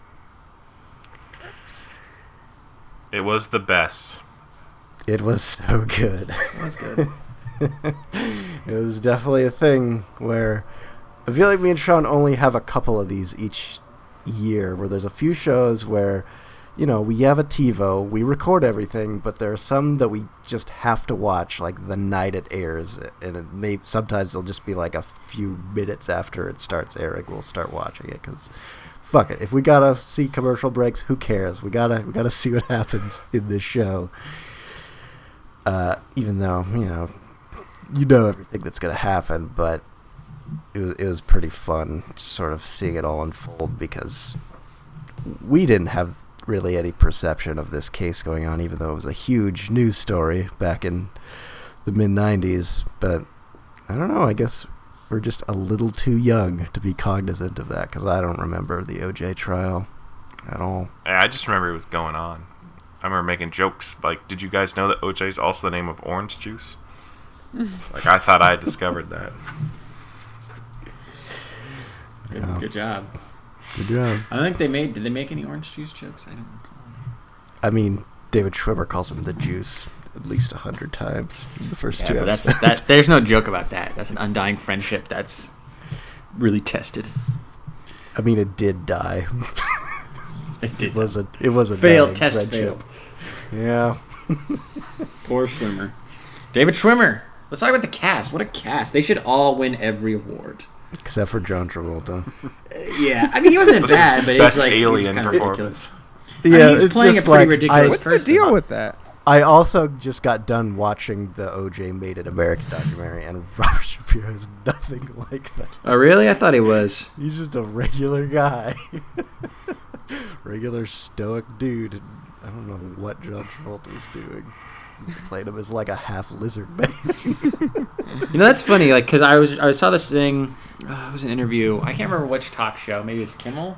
It was the best. It was so good. That was good. [LAUGHS] it was definitely a thing where I feel like me and Sean only have a couple of these each year where there's a few shows where you know we have a TiVo, we record everything, but there are some that we just have to watch like the night it airs, and it may sometimes it'll just be like a few minutes after it starts airing, we'll start watching it because fuck it, if we gotta see commercial breaks, who cares? We gotta we gotta see what [LAUGHS] happens in this show. Uh, even though you know you know everything that's gonna happen, but it was it was pretty fun, sort of seeing it all unfold because we didn't have really any perception of this case going on, even though it was a huge news story back in the mid '90s. But I don't know. I guess we're just a little too young to be cognizant of that because I don't remember the OJ trial at all. I just remember it was going on. I remember making jokes like, "Did you guys know that OJ is also the name of orange juice?" [LAUGHS] like I thought I had discovered that. Good, Yeah. good job. Good job. I don't think they made. Did they make any orange juice jokes? I don't recall. I mean, David Schwimmer calls him the juice at least a hundred times in the first Yeah, two but that's episodes. that. There's no joke about that. That's an undying friendship. That's really tested. I mean, it did die. [LAUGHS] It did. It was a it was a Failed dying test friendship. failed. Yeah. [LAUGHS] Poor Schwimmer. David Schwimmer. Let's talk about the cast. What a cast! They should all win every award. Except for John Travolta. Uh, yeah, I mean he wasn't [LAUGHS] bad, but best he's like alien kind of performance. ridiculous. mean, he's playing a pretty ridiculous What's the deal with that? I also just got done watching the OJ Made in America documentary, and [LAUGHS] Robert Shapiro is nothing like that. Oh really? I thought he was. He's just a regular guy, [LAUGHS] regular stoic dude. I don't know what John Travolta was doing. He [LAUGHS] played him as like a half lizard man. [LAUGHS] You know that's funny, like because I was I saw this thing. Uh, it was an interview. I can't remember which talk show. Maybe it's Kimmel.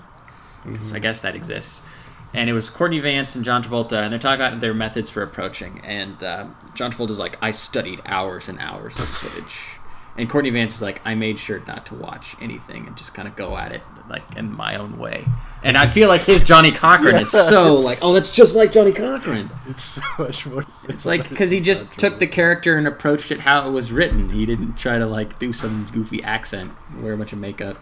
'Cause I guess that exists. And it was Courtney Vance and John Travolta, and they're talking about their methods for approaching. And um, John Travolta's like, I studied hours and hours of footage. And Courtney Vance is like, I made sure not to watch anything and just kind of go at it like in my own way. And I feel like his Johnnie Cochran is so like, oh, that's just like Johnnie Cochran. it's so much more. It's like because he just took the character and approached it how it was written. He didn't try to like do some goofy accent, wear a bunch of makeup.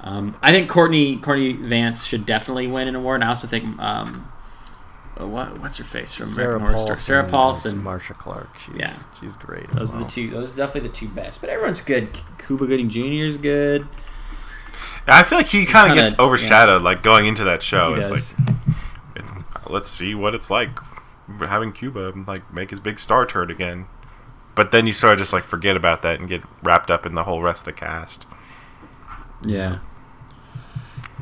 Um, I think Courtney Courtney Vance should definitely win an award. And I also think um, Uh, what what's her face from Sarah American Horror Paulson. Story? Sarah Paulson. Marcia Clark. She's, Yeah. she's great. as Those are the two. Those are definitely the two best. But everyone's good. Cuba Gooding Jr. is good. I feel like he kind of gets overshadowed, like going into that show. He It's does. like, it's let's see what it's like having Cuba like make his big star turn again. But then you sort of just like forget about that and get wrapped up in the whole rest of the cast. yeah.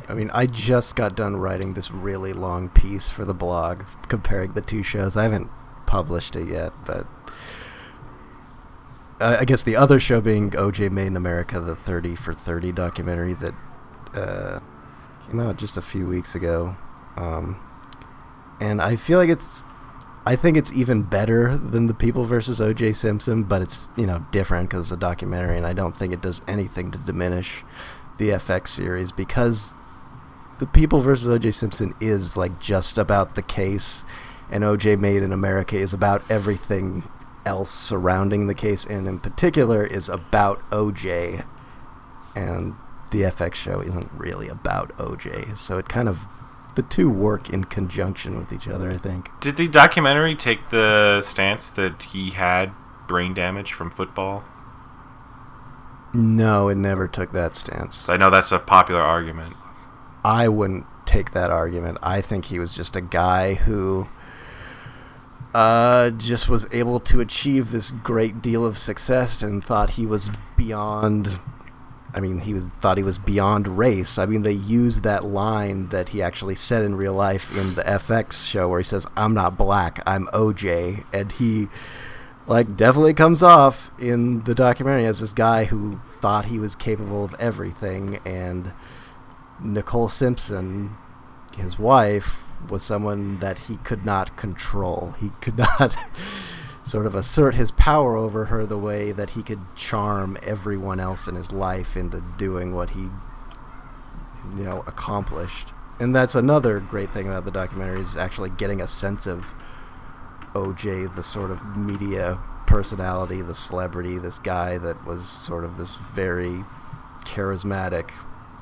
I mean, I just got done writing this really long piece for the blog comparing the two shows. I haven't published it yet, but I guess the other show being OJ Made in America, the 30 for 30 documentary that uh, came out just a few weeks ago. Um, and I feel like it's, I think it's even better than the People versus OJ Simpson, but it's you know different because it's a documentary, and I don't think it does anything to diminish the FX series because the People versus OJ Simpson is like just about the case, and OJ Made in America is about everything else surrounding the case, and in particular is about OJ, and the FX show isn't really about OJ, so it kind of the two work in conjunction with each other. I think. Did the documentary take the stance that he had brain damage from football? No, it never took that stance. I know that's a popular argument. I wouldn't take that argument. I think he was just a guy who uh, just was able to achieve this great deal of success and thought he was beyond. I mean, he was thought he was beyond race. I mean, they used that line that he actually said in real life in the FX show where he says, "I'm not black, I'm OJ," and he like definitely comes off in the documentary as this guy who thought he was capable of everything and Nicole Simpson, his wife, was someone that he could not control. He could [LAUGHS] not sort of assert his power over her the way that he could charm everyone else in his life into doing what he, you know, accomplished. And that's another great thing about the documentary is actually getting a sense of OJ, the sort of media personality, the celebrity, this guy that was sort of this very charismatic.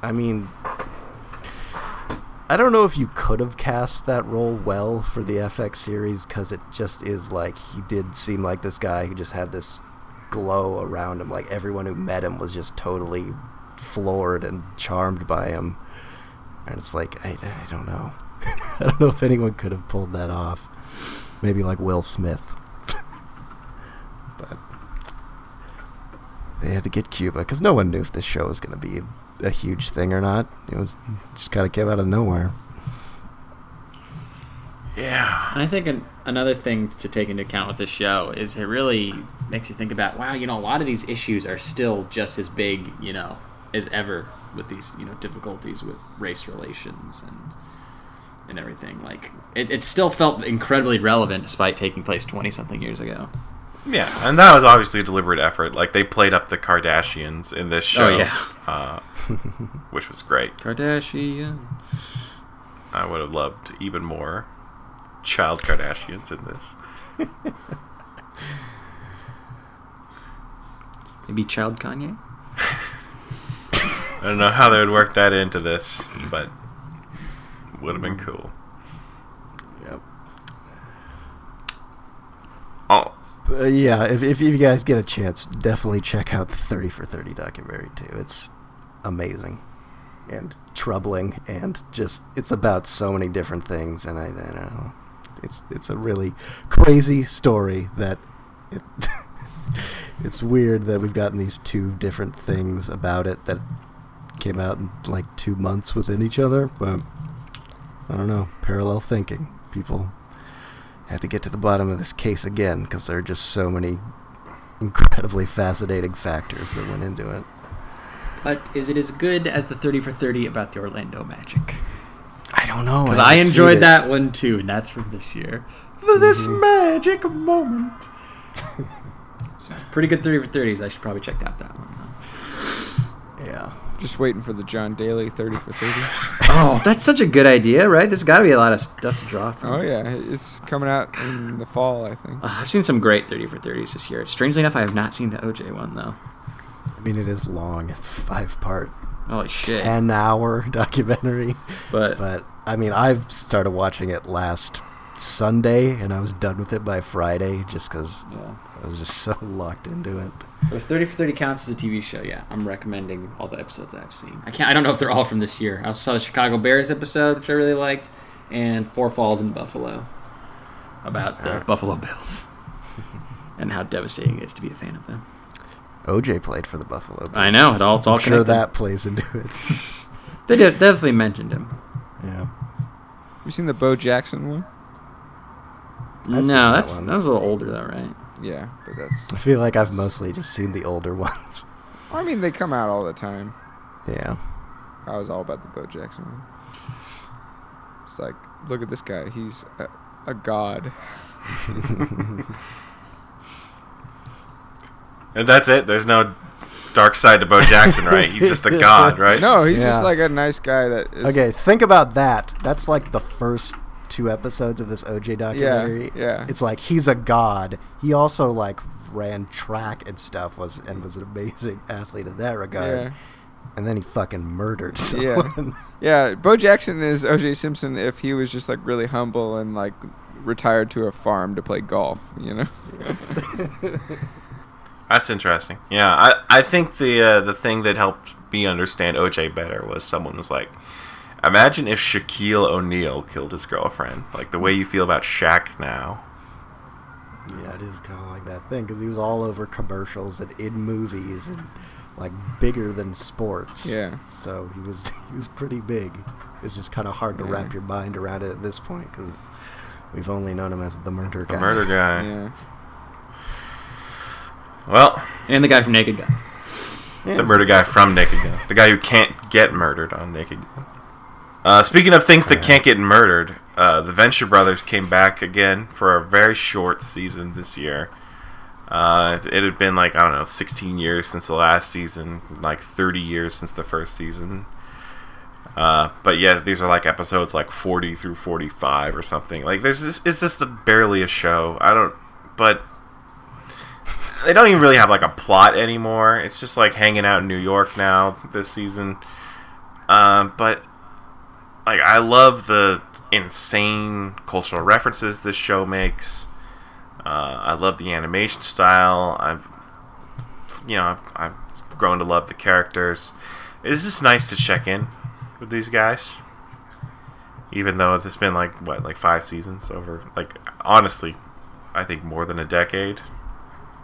I mean, I don't know if you could have cast that role well for the FX series because it just is like he did seem like this guy who just had this glow around him. Like everyone who met him was just totally floored and charmed by him. And it's like, I, I don't know. [LAUGHS] I don't know if anyone could have pulled that off. Maybe like Will Smith. [LAUGHS] but they had to get Cuba because no one knew if this show was going to be a huge thing or not. It was just kind of came out of nowhere. Yeah. And I think an, another thing to take into account with this show is it really makes you think about wow, you know, a lot of these issues are still just as big, you know, as ever with these, you know, difficulties with race relations and and everything. Like it, it still felt incredibly relevant despite taking place twenty something years ago. Yeah, and that was obviously a deliberate effort. Like they played up the Kardashians in this show, Oh, yeah. uh, [LAUGHS] which was great. Kardashian. I would have loved even more child Kardashians in this. [LAUGHS] Maybe child Kanye? [LAUGHS] I don't know how they would work that into this, but would have been cool. Yep. Oh, Uh, yeah, if, if you guys get a chance, definitely check out the 30 for 30 documentary too. It's amazing and troubling and just it's about so many different things and I, I don't know. It's it's a really crazy story that it, [LAUGHS] it's weird that we've gotten these two different things about it that came out in like 2 months within each other, but I don't know, parallel thinking. People had to get to the bottom of this case again because there are just so many incredibly fascinating factors that went into it. But is it as good as the 30 for 30 about the Orlando Magic? I don't know. Because I, haven't enjoyed that one too, and that's from this year. For this Mm-hmm. magic moment. [LAUGHS] So it's pretty good 30 for 30s. I should probably check out that one. Though. Yeah. Just waiting for the John Daly 30 for 30. Oh, that's such a good idea, right? There's got to be a lot of stuff to draw from. Oh yeah, it's coming out in the fall, I think. Uh, I've seen some great 30 for 30s this year. Strangely enough, I have not seen the OJ one though. I mean, it is long. It's five part, Holy shit! 10 hour [LAUGHS] documentary. but But, I mean, I've started watching it last Sunday and I was done with it by Friday just because yeah. I was just so locked into it. If 30 for 30 counts as a TV show, yeah, I'm recommending all the episodes that I've seen. I can't. I don't know if they're all from this year. I saw the Chicago Bears episode, which I really liked, and Four Falls in Buffalo, about the Buffalo Bills, [LAUGHS] and how devastating it is to be a fan of them. OJ played for the Buffalo Bills. I know it all. It's all I'm sure connected. that plays into it. [LAUGHS] They did, definitely mentioned him. yeah. You seen the Bo Jackson one? I've seen no, that that's one. that was a little older though, right? Yeah, but that's. I feel like I've mostly just seen the older [LAUGHS] ones. I mean, they come out all the time. Yeah. I was all about the Bo Jackson one. It's like, look at this guy. He's a, a god. [LAUGHS] And that's it. There's no dark side to Bo Jackson, [LAUGHS] right? He's just a god, right? No, he's just like a nice guy that is. Okay, think about that. That's like the first two episodes of this OJ documentary. yeah. yeah. It's like he's a god. He also like ran track and stuff was and was an amazing [LAUGHS] athlete in that regard. Yeah. And then he fucking murdered Yeah. someone. [LAUGHS] Yeah, Bo Jackson is O.J. Simpson if he was just like really humble and like retired to a farm to play golf. You know. [LAUGHS] That's interesting. Yeah, I, I think the uh, the thing that helped me understand OJ better was someone was like, imagine if Shaquille O'Neal killed his girlfriend, like the way you feel about Shaq now. yeah, it is kind of like that thing because he was all over commercials and in movies and like bigger than sports. Yeah. So he was [LAUGHS] he was pretty big. It's just kind of hard to Yeah. wrap your mind around it at this point because we've only known him as the murder guy. The murder guy. Yeah. Well, And the guy from Naked Gun. the murder guy from Naked Gun, the guy who can't get murdered on Naked Gun. Uh, speaking of things that can't get murdered, uh, the Venture Brothers came back again for a very short season this year. Uh, it had been like I don't know, 16 years since the last season, like 30 years since the first season. Uh, but yeah, these are like episodes like 40 through 45 or something. Like there's just, it's just a, barely a show. I don't, but they don't even really have like a plot anymore. It's just like hanging out in New York now this season. Um, but like I love the insane cultural references this show makes. Uh, I love the animation style. I've you know I've, I've grown to love the characters. It's just nice to check in with these guys, even though it's been like what like five seasons over. Like honestly, I think more than a decade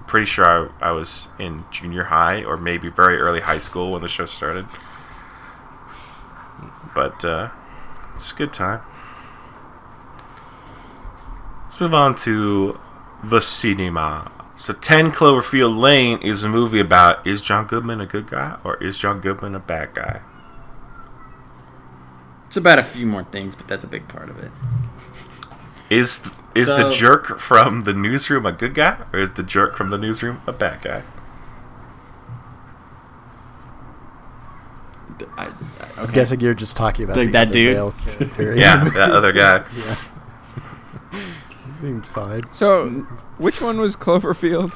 pretty sure I, I was in junior high or maybe very early high school when the show started. But uh, it's a good time. Let's move on to the cinema. So, 10 Cloverfield Lane is a movie about is John Goodman a good guy or is John Goodman a bad guy? It's about a few more things, but that's a big part of it. Is is the jerk from the newsroom a good guy or is the jerk from the newsroom a bad guy? I, I, I'm guessing you're just talking about Like the that other dude? male. [LAUGHS] Yeah, [LAUGHS] that other guy. yeah. [LAUGHS] He seemed fine. So, which one was Cloverfield?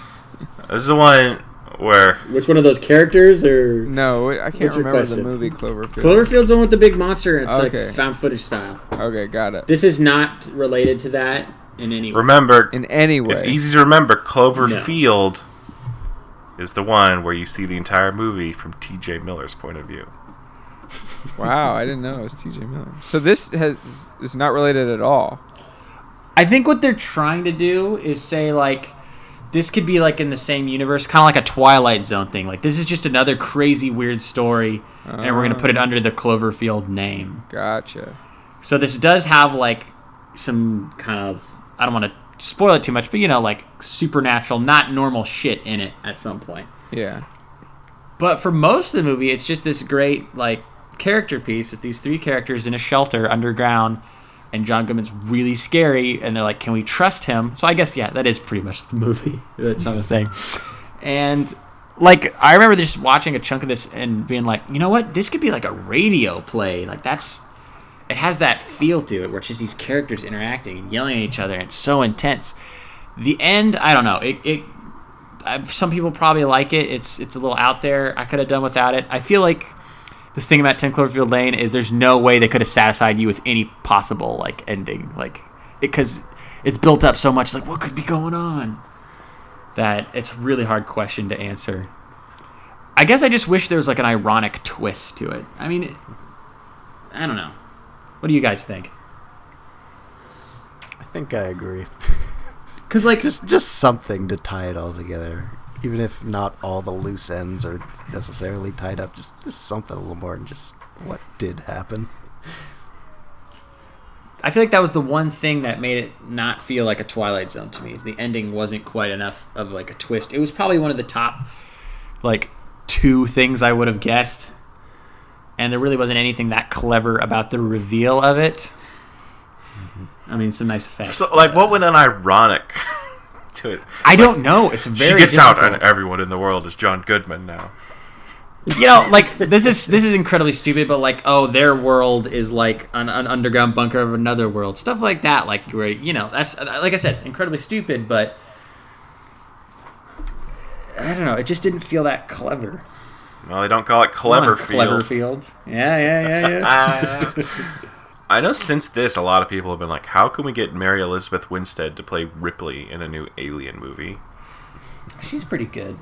This is the one where Which one of those characters or No, I can't What's your remember the movie Cloverfield. Cloverfield's the one with the big monster? and It's Okay. like found footage style. Okay, got it. This is not related to that in any way. remember In any way. It's easy to remember. Cloverfield is the one where you see the entire movie from T.J. Miller's point of view. [LAUGHS] Wow, I didn't know it was T.J. Miller. So this has is not related at all. I think what they're trying to do is say like this could be like in the same universe, kind of like a Twilight Zone thing. Like this is just another crazy weird story, and we're gonna put it oh. under the Cloverfield name. Gotcha. So this does have like some kind of I don't want to spoil it too much, but you know like supernatural, not normal shit in it at some point. Yeah. But for most of the movie, it's just this great like character piece with these three characters in a shelter underground, and John Goodman's really scary, and they're like, "Can we trust him?" So I guess yeah, that is pretty much the [LAUGHS] movie that John was saying. And like I remember just watching a chunk of this and being like, you know what, this could be like a radio play. Like that's it has that feel to it where it's just these characters interacting and yelling at each other, and it's so intense. The end, I don't know. It, it I, some people probably like it. It's it's a little out there. I could have done without it. I feel like the thing about Ten Cloverfield Lane is there's no way they could have satisfied you with any possible like ending, like because it's built up so much. Like what could be going on? That it's a really hard question to answer. I guess I just wish there was like an ironic twist to it. I mean, it, I don't know. What do you guys think? I think I agree. [LAUGHS] Because like Just just something to tie it all together. Even if not all the loose ends are necessarily tied up, just, just something a little more than just what did happen. I feel like that was the one thing that made it not feel like a Twilight Zone to me. Is the ending wasn't quite enough of like a twist. It was probably one of the top like two things I would have guessed, and there really wasn't anything that clever about the reveal of it. Mm-hmm. I mean, some nice effects. So, like, what would an ironic [LAUGHS] to it? I don't know. It's very. she gets out, difficult. and everyone in the world is John Goodman now. you know, like this is this is incredibly stupid, but like, oh, their world is like an, an underground bunker of another world, stuff like that. Like, where you know, that's like I said, incredibly stupid, but I don't know. It just didn't feel that clever. Well, they don't call it Cleverfield. Cleverfield. Yeah, yeah, yeah, yeah. [LAUGHS] [LAUGHS] I know since this, a lot of people have been like, how can we get Mary Elizabeth Winstead to play Ripley in a new Alien movie? She's pretty good.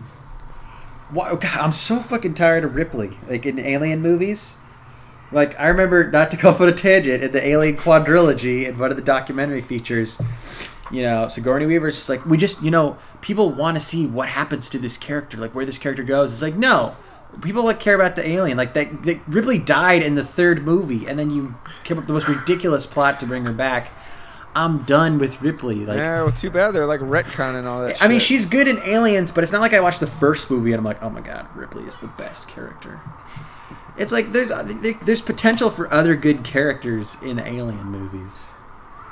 Why, oh, God, I'm so fucking tired of Ripley. Like in alien movies. Like I remember, not to go off on a tangent, in the Alien quadrilogy, in one of the documentary features, you know, Sigourney Weaver's just like, we just, you know, people want to see what happens to this character, like where this character goes. It's like, no, people like care about the alien. Like that, that Ripley died in the third movie, and then you came up with the most ridiculous plot to bring her back. I'm done with Ripley. Like, yeah, well, too bad they're like retconning all that. I mean, she's good in Aliens, but it's not like I watched the first movie and I'm like, oh my god, Ripley is the best character. It's like there's uh, there's potential for other good characters in Alien movies,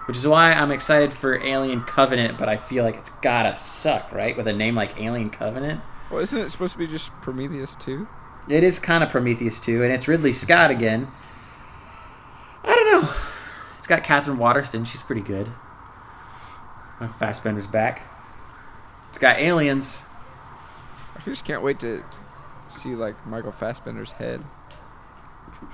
which is why I'm excited for Alien Covenant. But I feel like it's gotta suck, right? With a name like Alien Covenant, Well, isn't it supposed to be just Prometheus too? it is kind of Prometheus too, and it's Ridley Scott again. I don't know. It's got Katherine Waterston. She's pretty good. Michael Fassbender's back. It's got aliens. I just can't wait to see like Michael Fassbender's head,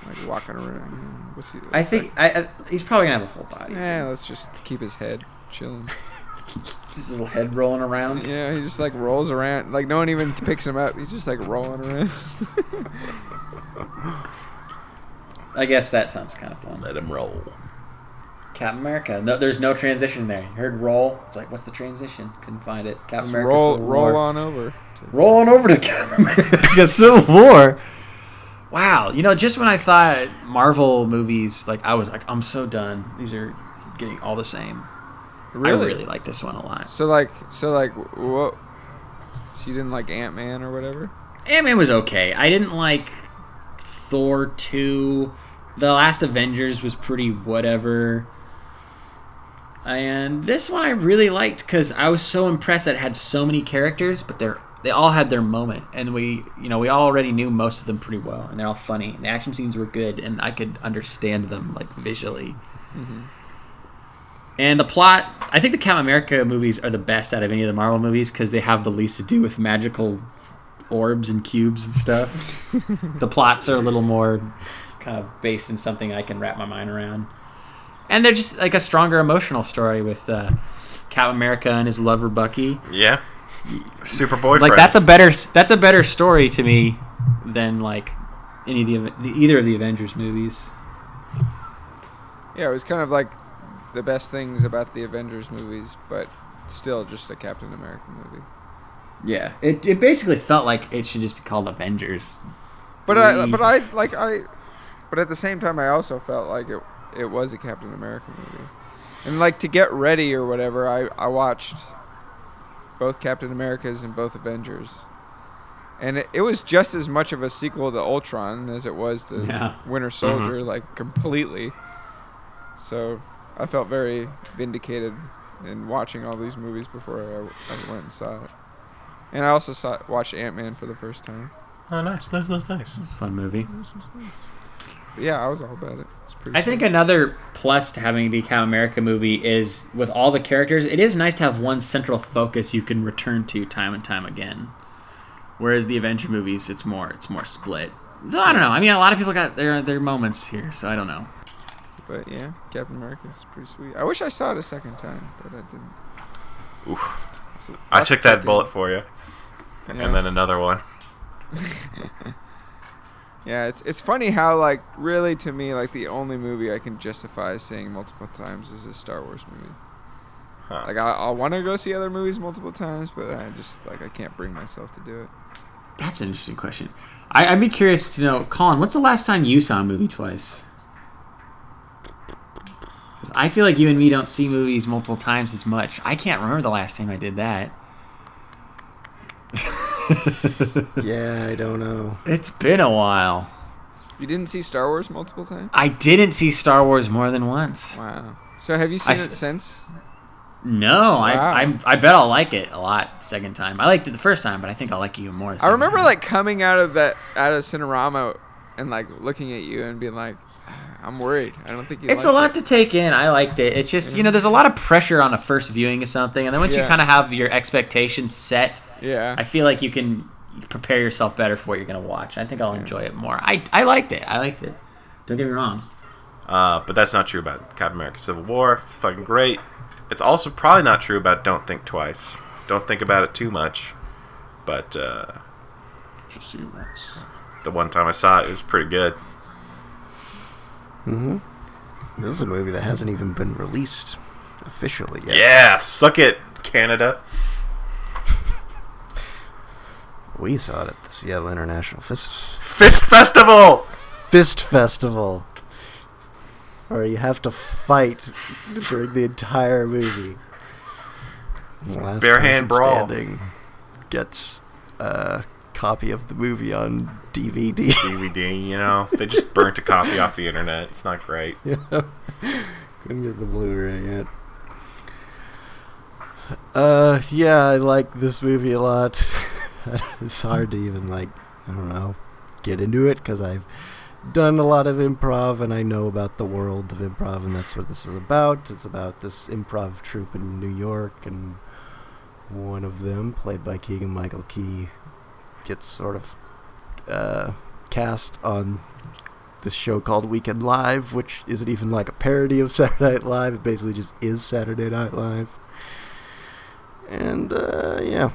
like walking around. What's he? I think I, I, he's probably gonna have a full body. Yeah, let's just keep his head chilling. [LAUGHS] His little head rolling around. Yeah, he just like rolls around. Like no one even picks him up. He's just like rolling around. I guess that sounds kind of fun. Let him roll. Captain America. No, there's no transition there. You heard roll. It's like, what's the transition? Couldn't find it. Captain America. roll, roll on over. Roll on over to Captain [LAUGHS] America [LAUGHS] Civil War. Wow. You know, just when I thought Marvel movies, like I was like, I'm so done. These are getting all the same. I really like this one a lot. So like, so like, what? So you didn't like Ant Man or whatever? Ant Man was okay. I didn't like Thor two. The last Avengers was pretty whatever. And this one I really liked because I was so impressed that it had so many characters, but they're they all had their moment, and we you know we already knew most of them pretty well, and they're all funny. And the action scenes were good, and I could understand them like visually. Mm-hmm. And the plot, I think the Captain America movies are the best out of any of the Marvel movies because they have the least to do with magical orbs and cubes and stuff. [LAUGHS] the plots are a little more kind of based in something I can wrap my mind around. And they're just like a stronger emotional story with uh, Captain America and his lover Bucky. Yeah. Super boyfriend. Like that's a better that's a better story to me than like any of the, the either of the Avengers movies. Yeah, it was kind of like the best things about the Avengers movies, but still just a Captain America movie. Yeah, it, it basically felt like it should just be called Avengers. But I, but I like I, but at the same time, I also felt like it it was a Captain America movie, and like to get ready or whatever, I I watched both Captain Americas and both Avengers, and it, it was just as much of a sequel to Ultron as it was to Yeah. Winter mm-hmm. Soldier, like completely. So I felt very vindicated in watching all these movies before I, I went and saw it. And I also saw watched Ant Man for the first time. Oh, nice. That's, that's nice. It's a fun movie. But yeah, I was all about it. It's pretty. I think another plus to having it be Captain America movie is with all the characters, it is nice to have one central focus you can return to time and time again. Whereas the Avenger movies, it's more it's more split. Though I don't know. I mean, a lot of people got their their moments here, so I don't know. But yeah, Captain America is pretty sweet. I wish I saw it a second time, but I didn't. Oof. So I took that bullet for you. Yeah. And then another one. [LAUGHS] Yeah, it's it's funny how like really to me like the only movie I can justify seeing multiple times is a Star Wars movie. Huh. Like I, I want to go see other movies multiple times, but I just like I can't bring myself to do it. That's an interesting question. I, I'd be curious to know, Colin, what's the last time you saw a movie twice? I feel like you and me don't see movies multiple times as much. I can't remember the last time I did that. [LAUGHS] Yeah, I don't know. It's been a while. You didn't see Star Wars multiple times? I didn't see Star Wars more than once. Wow. So have you seen I it s- since? No, Wow. I, I I bet I'll like it a lot second time. I liked it the first time, but I think I'll like it even more. I remember time. like coming out of that out of Cinerama and like looking at you and being like, I'm worried. I don't think you. It's a lot it." to take in. I liked it. It's just you know, there's a lot of pressure on a first viewing of something, and then once you kind of have your expectations set, Yeah. I feel like you can prepare yourself better for what you're gonna watch. I think I'll enjoy it more. I I liked it. I liked it. Don't get me wrong. Uh, but that's not true about Captain America: Civil War. It's fucking great. It's also probably not true about Don't Think Twice. Don't think about it too much. But uh, Just see once. the one time I saw it, it was pretty good. Mm-hmm. This is a movie that hasn't even been released officially yet. Yeah, suck it, Canada. We saw it at the Seattle International Fist Fist Festival. Fist Festival, where you have to fight during the entire movie. The last Bare hand person brawl. standing gets a copy of the movie on DVD. DVD. You know, they just burnt a copy off the internet. It's not great. [LAUGHS] Yeah. Couldn't get the Blu-ray yet. Uh, yeah, I like this movie a lot. [LAUGHS] it's hard to even like, I don't know, get into it because I've done a lot of improv and I know about the world of improv and that's what this is about. It's about this improv troupe in New York and one of them, played by Keegan Michael Key, gets sort of uh, cast on this show called Weekend Live, which isn't even like a parody of [LAUGHS] Saturday Night Live. It basically just is Saturday Night Live. And uh, yeah,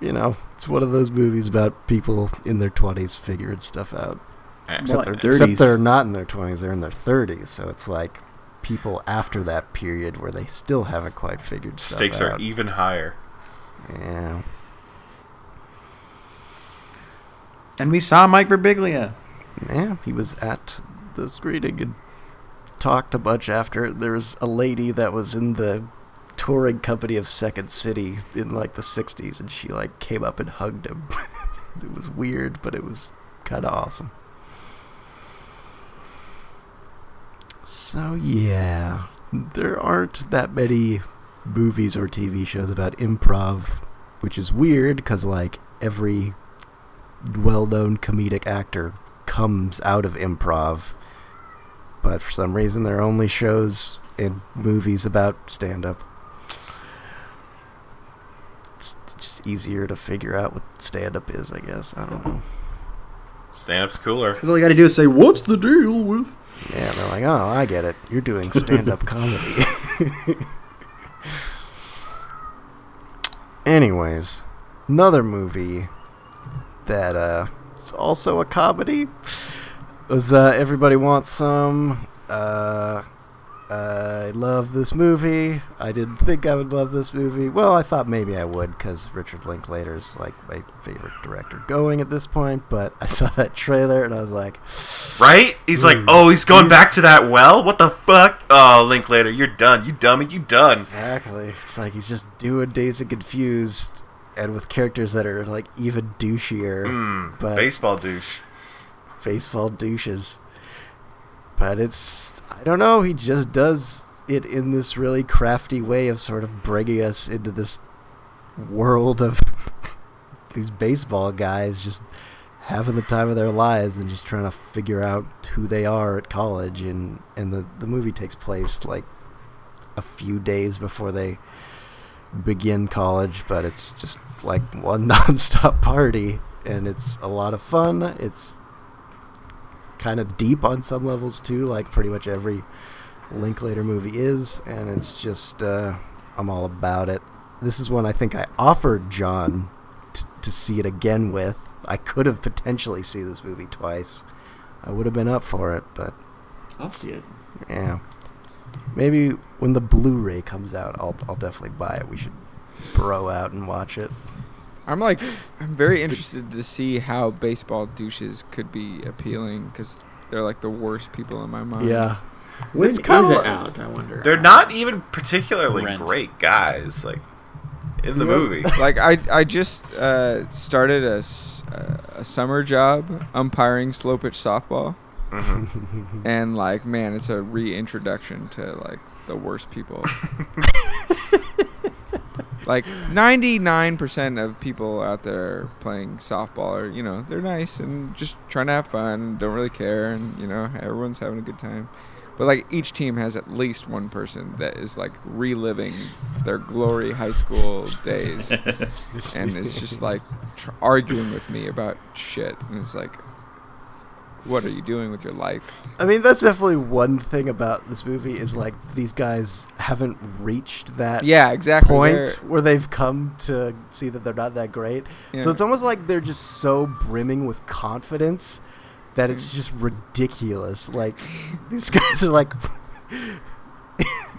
you know, it's one of those movies about people in their twenties figuring stuff out. What, Except 30s? they're not in their twenties; they're in their thirties. So it's like people after that period where they still haven't quite figured stuff Stakes out. Stakes are even higher. Yeah. And we saw Mike Birbiglia. Yeah, he was at the screening and talked a bunch after. There was a lady that was in the touring company of Second City in like the 60s, and she like came up and hugged him. [LAUGHS] it was weird, but it was kind of awesome. So, yeah, there aren't that many movies or TV shows about improv, which is weird because like every well-known comedic actor comes out of improv, but for some reason there are only shows and movies about stand-up. It's just easier to figure out what stand-up is, I guess. I don't know. Stand up's cooler. Because all you got to do is say, "What's the deal with?" Yeah, they're like, oh, I get it. You're doing stand-up [LAUGHS] comedy. [LAUGHS] Anyways, another movie that uh, is also a comedy was uh, Everybody Wants Some. Uh, I love this movie. I didn't think I would love this movie. Well, I thought maybe I would because Richard Linklater's like my favorite director going at this point. But I [LAUGHS] saw that trailer and I was like, Right? He's like, Mm. oh, he's going He's- back to that well? What the fuck? Oh, Linklater, you're done. You dummy, you done. Exactly. It's like he's just doing Dazed and Confused, and with characters that are like even douchier, Mm, but baseball douche. baseball douches. But it's I don't know. He just does it in this really crafty way of sort of bringing us into this world of [LAUGHS] these baseball guys just having the time of their lives and just trying to figure out who they are at college and and the the movie takes place like a few days before they begin college but it's just like one [LAUGHS] nonstop party and it's a lot of fun it's kind of deep on some levels too like pretty much every Linklater movie is and it's just uh, I'm all about it this is one I think I offered John t- to see it again with I could have potentially seen this movie twice I would have been up for it but I'll see it. yeah. Maybe when the Blu-ray comes out, I'll I'll definitely buy it. We should bro out and watch it. I'm like, I'm very interested to see how baseball douches could be appealing because they're like the worst people in my mind. Yeah. When It's is kinda it like- out? I wonder. They're not even particularly Rent. great guys, like in the movie. [LAUGHS] like I, I just uh, started a, s- uh, a summer job umpiring slow pitch softball, Mhm. and like man, it's a reintroduction to like the worst people. [LAUGHS] like 99% of people out there playing softball are you know they're nice and just trying to have fun don't really care and you know everyone's having a good time. But like each team has at least one person that is like reliving their glory high school days [LAUGHS] and it's just like tr- arguing with me about shit. And it's like what are you doing with your life I mean, that's definitely one thing about this movie is like these guys haven't reached that yeah exactly point They're- where they've come to see that they're not that great. So it's almost like they're just so brimming with confidence that it's just ridiculous. Like these [LAUGHS] guys are like [LAUGHS]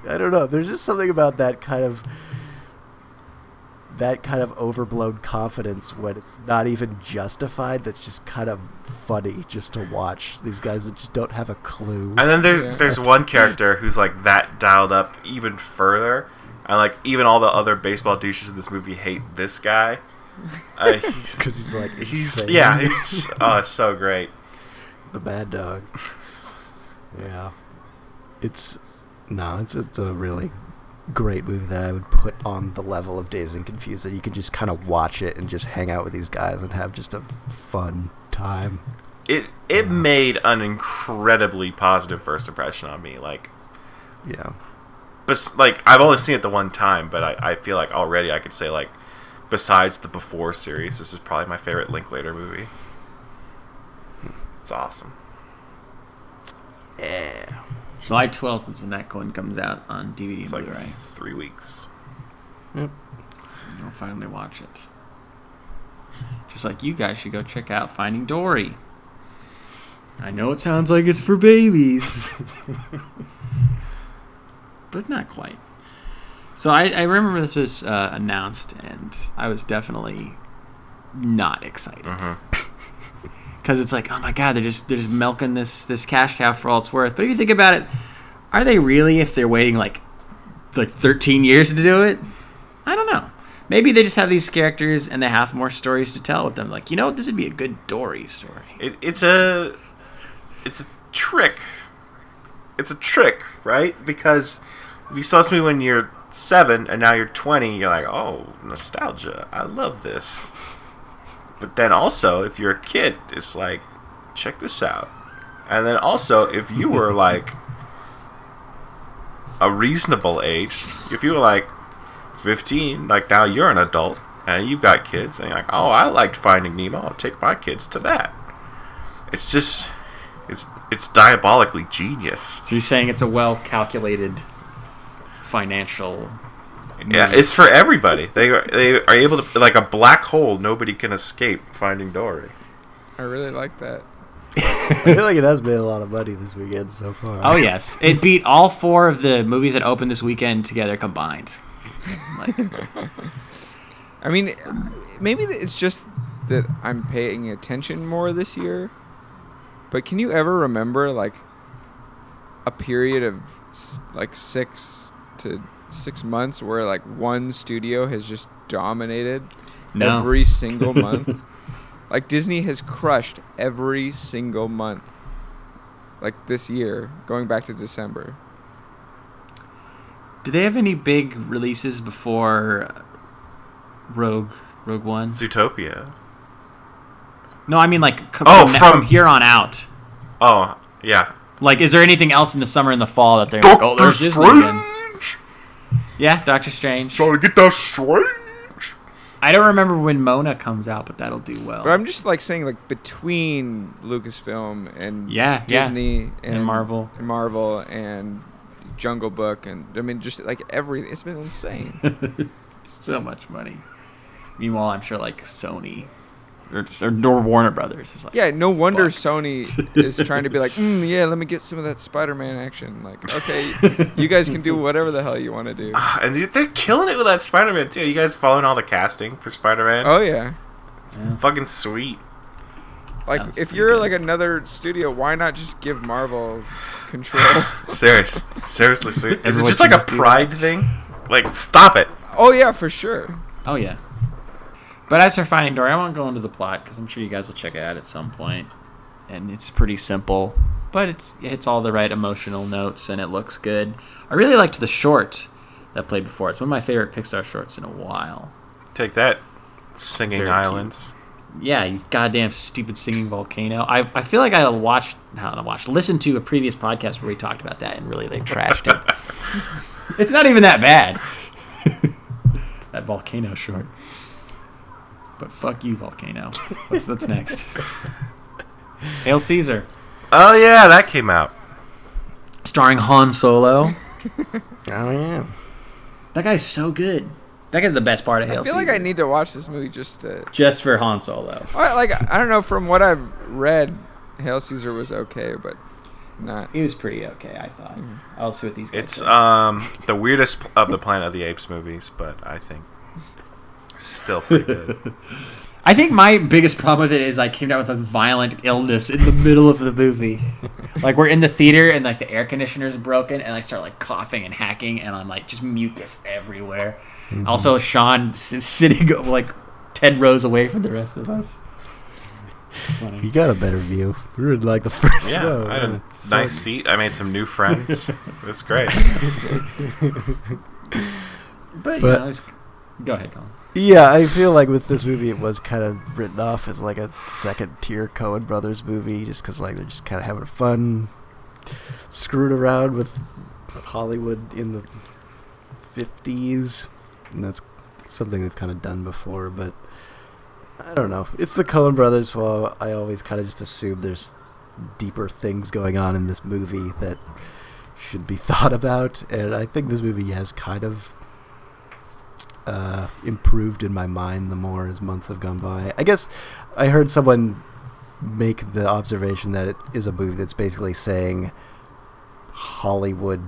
I don't know, there's just something about that kind of that kind of overblown confidence when it's not even justified that's just kind of funny just to watch these guys that just don't have a clue. And then there, Yeah. there's one character who's like that dialed up even further, and like even all the other baseball douches in this movie hate this guy. [LAUGHS] Uh, [LAUGHS] he's, Because he's like he's insane. yeah, he's oh, it's so great. the bad dog. [LAUGHS] Yeah, it's no, it's it's a really great movie that I would put on the level of Dazed and Confused. That you can just kind of watch it and just hang out with these guys and have just a fun time. It it made an incredibly positive first impression on me. Like, Yeah, bes- like I've only seen it the one time, but I, I feel like already I could say like, besides the Before series, this is probably my favorite Linklater movie. Hmm. It's awesome. yeah. July 12th is when that one comes out on DVD It's and like Blu-ray. three weeks. I'll finally watch it. Just like you guys should go check out Finding Dory. I know it sounds like it's for babies, [LAUGHS] but not quite. So I, I remember this was uh, announced, and I was definitely not excited because it's like, oh my god, they're just they're just milking this this cash cow for all it's worth. But if you think about it, are they really? If they're waiting like like 13 years to do it, I don't know. Maybe they just have these characters and they have more stories to tell with them. Like, you know, this would be a good Dory story. It, it's a it's a trick. It's a trick, right? Because if you saw movie when you're seven and now you're twenty, you're like, oh, nostalgia. I love this. But then also, if you're a kid, it's like, check this out. And then also, if you were [LAUGHS] like a reasonable age, if you were like 15, like now you're an adult and you've got kids, and you're like, oh, I liked Finding Nemo. I'll take my kids to that. It's just, it's it's diabolically genius. So you're saying it's a well calculated financial. Yeah, it's for everybody. They are, they are able to like a black hole. Nobody can escape Finding Dory. i really like that [LAUGHS] I feel like it has made a lot of money this weekend so far. Oh, yes. It beat all four of the movies that opened this weekend together combined. Like, [LAUGHS] I mean, maybe it's just that I'm paying attention more this year. But can you ever remember like a period of like six to six months where like one studio has just dominated No. every single [LAUGHS] month? like Disney has crushed every single month. Like this year, going back to December. do they have any big releases before Rogue Rogue One? Zootopia. No, I mean like c- Oh, from, from- from here on out. Oh yeah. Like, is there anything else in the summer and the fall that they're like, oh, there's Disney again? Yeah, Doctor Strange. Trying to get that strange. I don't remember when Moana comes out, but that'll do well. But I'm just like saying like between Lucasfilm and Yeah, yeah. Disney and, Marvel. and Marvel and Jungle Book and I mean just like every it's been insane. [LAUGHS] so much money. Meanwhile, I'm sure like Sony or, or, or Warner Brothers is like, yeah, no wonder Fuck. Sony [LAUGHS] is trying to be like, mm, yeah, let me get some of that Spider-Man action. Like, okay, you guys can do whatever the hell you want to do. Ah, And they- they're killing it with that Spider-Man too. You guys following all the casting for Spider-Man? Oh yeah, it's fucking sweet. Like, Sounds if you're good. like another studio, why not just give Marvel control? [LAUGHS] Serious, seriously, ser- [LAUGHS] is it just like a pride thing? Like, stop it. oh yeah, for sure. Oh yeah. But as for Finding Dory, I won't go into the plot because I'm sure you guys will check it out at some point, and it's pretty simple, but it's it hits all the right emotional notes and it looks good. I really liked the short that played before. It's one of my favorite Pixar shorts in a while. Take that, singing Very cute. islands. Yeah, you goddamn stupid singing volcano. I I feel like I watched not watched listened to a previous podcast where we talked about that and really they trashed it. [LAUGHS] it's not even that bad. [LAUGHS] that volcano short. But fuck you, volcano. What's what's next? [LAUGHS] Hail Caesar, Oh yeah, that came out. starring Han Solo. [LAUGHS] Oh yeah. That guy's so good. That guy's the best part of Hail Caesar. I feel Caesar. like I need to watch this movie just to. just for Han Solo. I, like I don't know. From what I've read, Hail Caesar was okay, but not. He was pretty okay, I thought. I'll see what these guys. It's say. um the weirdest of the Planet of the Apes movies, but I think still pretty good. [LAUGHS] I think my biggest problem with it is I came down with a violent illness in the middle of the movie. [LAUGHS] like we're in the theater and like the air conditioner's broken and I start like coughing and hacking and I'm like just mucus everywhere. Mm-hmm. Also, Sean [LAUGHS] s- sitting like ten rows away from the rest of us. You Funny. got a better view. We were like the first Yeah, row. I had a. So- nice seat. I made some new friends. It's great. But, But- you know, it's, go ahead, Colin. Yeah, I feel like with this movie, it was kind of written off as like a second tier Coen Brothers movie, just because like they're just kind of having fun, screwing around with Hollywood in the fifties, and that's something they've kind of done before. But I don't know. It's the Coen Brothers, so I always kind of just assume there's deeper things going on in this movie that should be [LAUGHS] thought about, and I think this movie has kind of uh, improved in my mind the more as months have gone by. I guess I heard someone make the observation that it is a movie that's basically saying Hollywood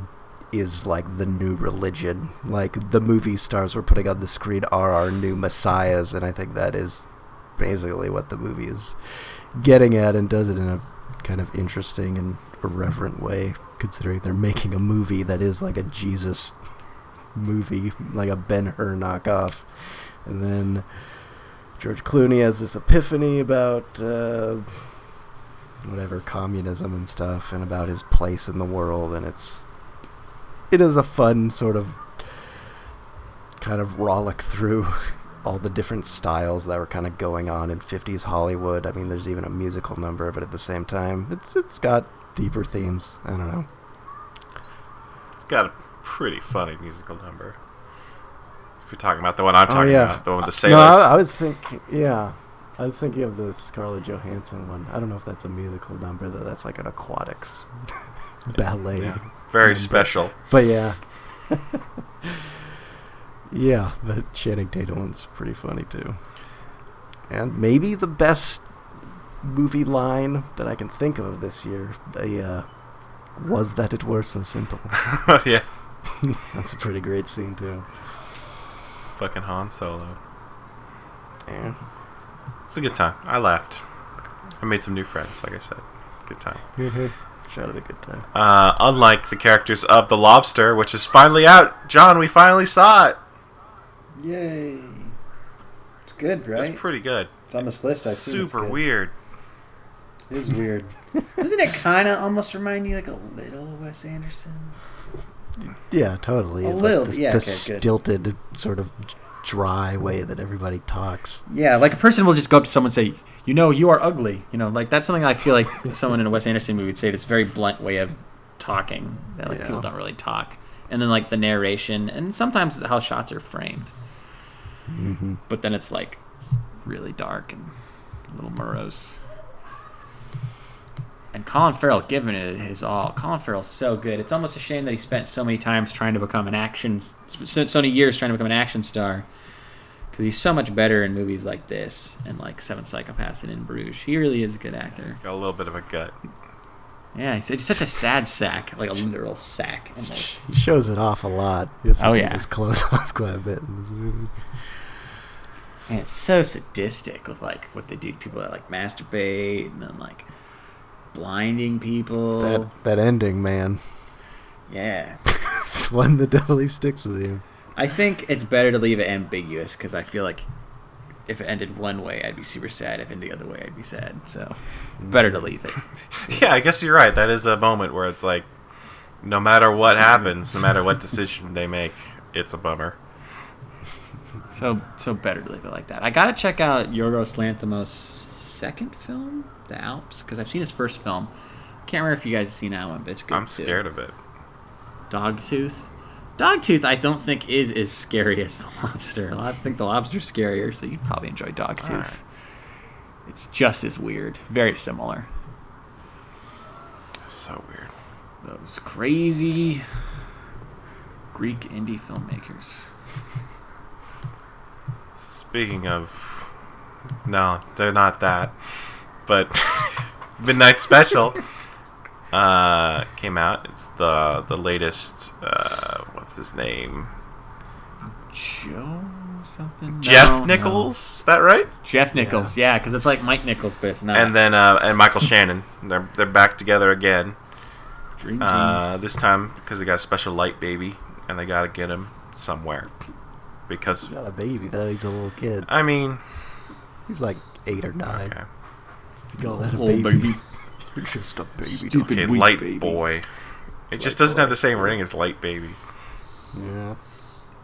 is like the new religion. Like the movie stars we're putting on the screen are our new messiahs, and I think that is basically what the movie is getting at and does it in a kind of interesting and irreverent way, considering they're making a movie that is like a Jesus movie, like a Ben Hur knockoff. And then George Clooney has this epiphany about uh, whatever communism and stuff, and about his place in the world, and it's it is a fun sort of kind of rollick through [LAUGHS] all the different styles that were kind of going on in 50s Hollywood. I mean, there's even a musical number, but at the same time, it's it's got deeper themes. I don't know. It's got pretty funny musical number. If you're talking about the one I'm Oh, talking yeah. about, the one with the No, sailors. I, I was thinking, yeah, I was thinking of the Scarlett Johansson one. I don't know if that's a musical number though. That's like an aquatics [LAUGHS] ballet. Yeah. Very number. special. But yeah, [LAUGHS] yeah, the Channing Tatum one's pretty funny too. And maybe the best movie line that I can think of this year, the uh, was that it were so simple. [LAUGHS] yeah. [LAUGHS] That's a pretty great scene too. Fucking Han Solo. Yeah. It's a good time. I laughed. I made some new friends, like I said. Good time. Shout out a good time. Uh, unlike the characters of The Lobster, which is finally out. John, we finally saw it. Yay! It's good, right? It's pretty good. It's on this list. I Super weird. It is weird. [LAUGHS] Doesn't it kind of almost remind you like a little of Wes Anderson? Yeah, totally. A little, the, yeah, the okay, good. stilted, sort of dry way that everybody talks. Yeah, like Like a person will just go up to someone and say, "You know, you are ugly." You know, like that's something I feel like [LAUGHS] someone in a Wes Anderson movie would say. This very blunt way of talking that like Yeah. people don't really talk. And then like the narration, and sometimes how shots are framed. Mm-hmm. But then it's like really dark and a little morose. And Colin Farrell giving it his all. Colin Farrell's so good. It's almost a shame that he spent so many times trying to become an action, so so many years trying to become an action star. Because he's so much better in movies like this and like Seven Psychopaths and In Bruges. He really is a good actor. He's Got a little bit of a gut. Yeah, he's, he's such a sad sack, like a literal sack. almost. He shows it off a lot. He Oh, yeah. his clothes [LAUGHS] off quite a bit in this movie. And it's so sadistic with like what they do to people that like masturbate and then like blinding people. That that ending, man. yeah. [LAUGHS] It's one that definitely sticks with you. I think it's better to leave it ambiguous because I feel like if it ended one way, I'd be super sad. If it ended the other way, I'd be sad. So better to leave it. [LAUGHS] Yeah, I guess you're right. That is a moment where it's like, no matter what happens, no matter what decision they make, it's a bummer. So so better to leave it like that. I gotta check out Yorgos Lanthimos' second film, The Alps, because I've seen his first film. Can't remember if you guys have seen that one, but it's good. I'm too. scared of it. Dogtooth. Dogtooth, I don't think is as scary as the [LAUGHS] lobster. I think the lobster's scarier, so you'd probably enjoy Dogtooth. Alright. It's just as weird, very similar. So weird. Those crazy Greek indie filmmakers. Speaking of, no, they're not that. But Midnight Special uh, came out. It's the the latest. Uh, what's his name? Joe something? Jeff No, no. Nichols. Is that right? Jeff Nichols, yeah, because it's like Mike Nichols, but it's not. And then uh, and Michael Shannon. They're they're back together again. Dream Team. Uh, this time because they got a special light baby, and they got to get him somewhere. Because He's not a baby though. He's a little kid. I mean, He's like eight or nine. okay, You call that a Oh, baby? baby. [LAUGHS] Just a baby. Stupid okay, weak light baby. boy. It just doesn't have the same ring as light baby. Yeah,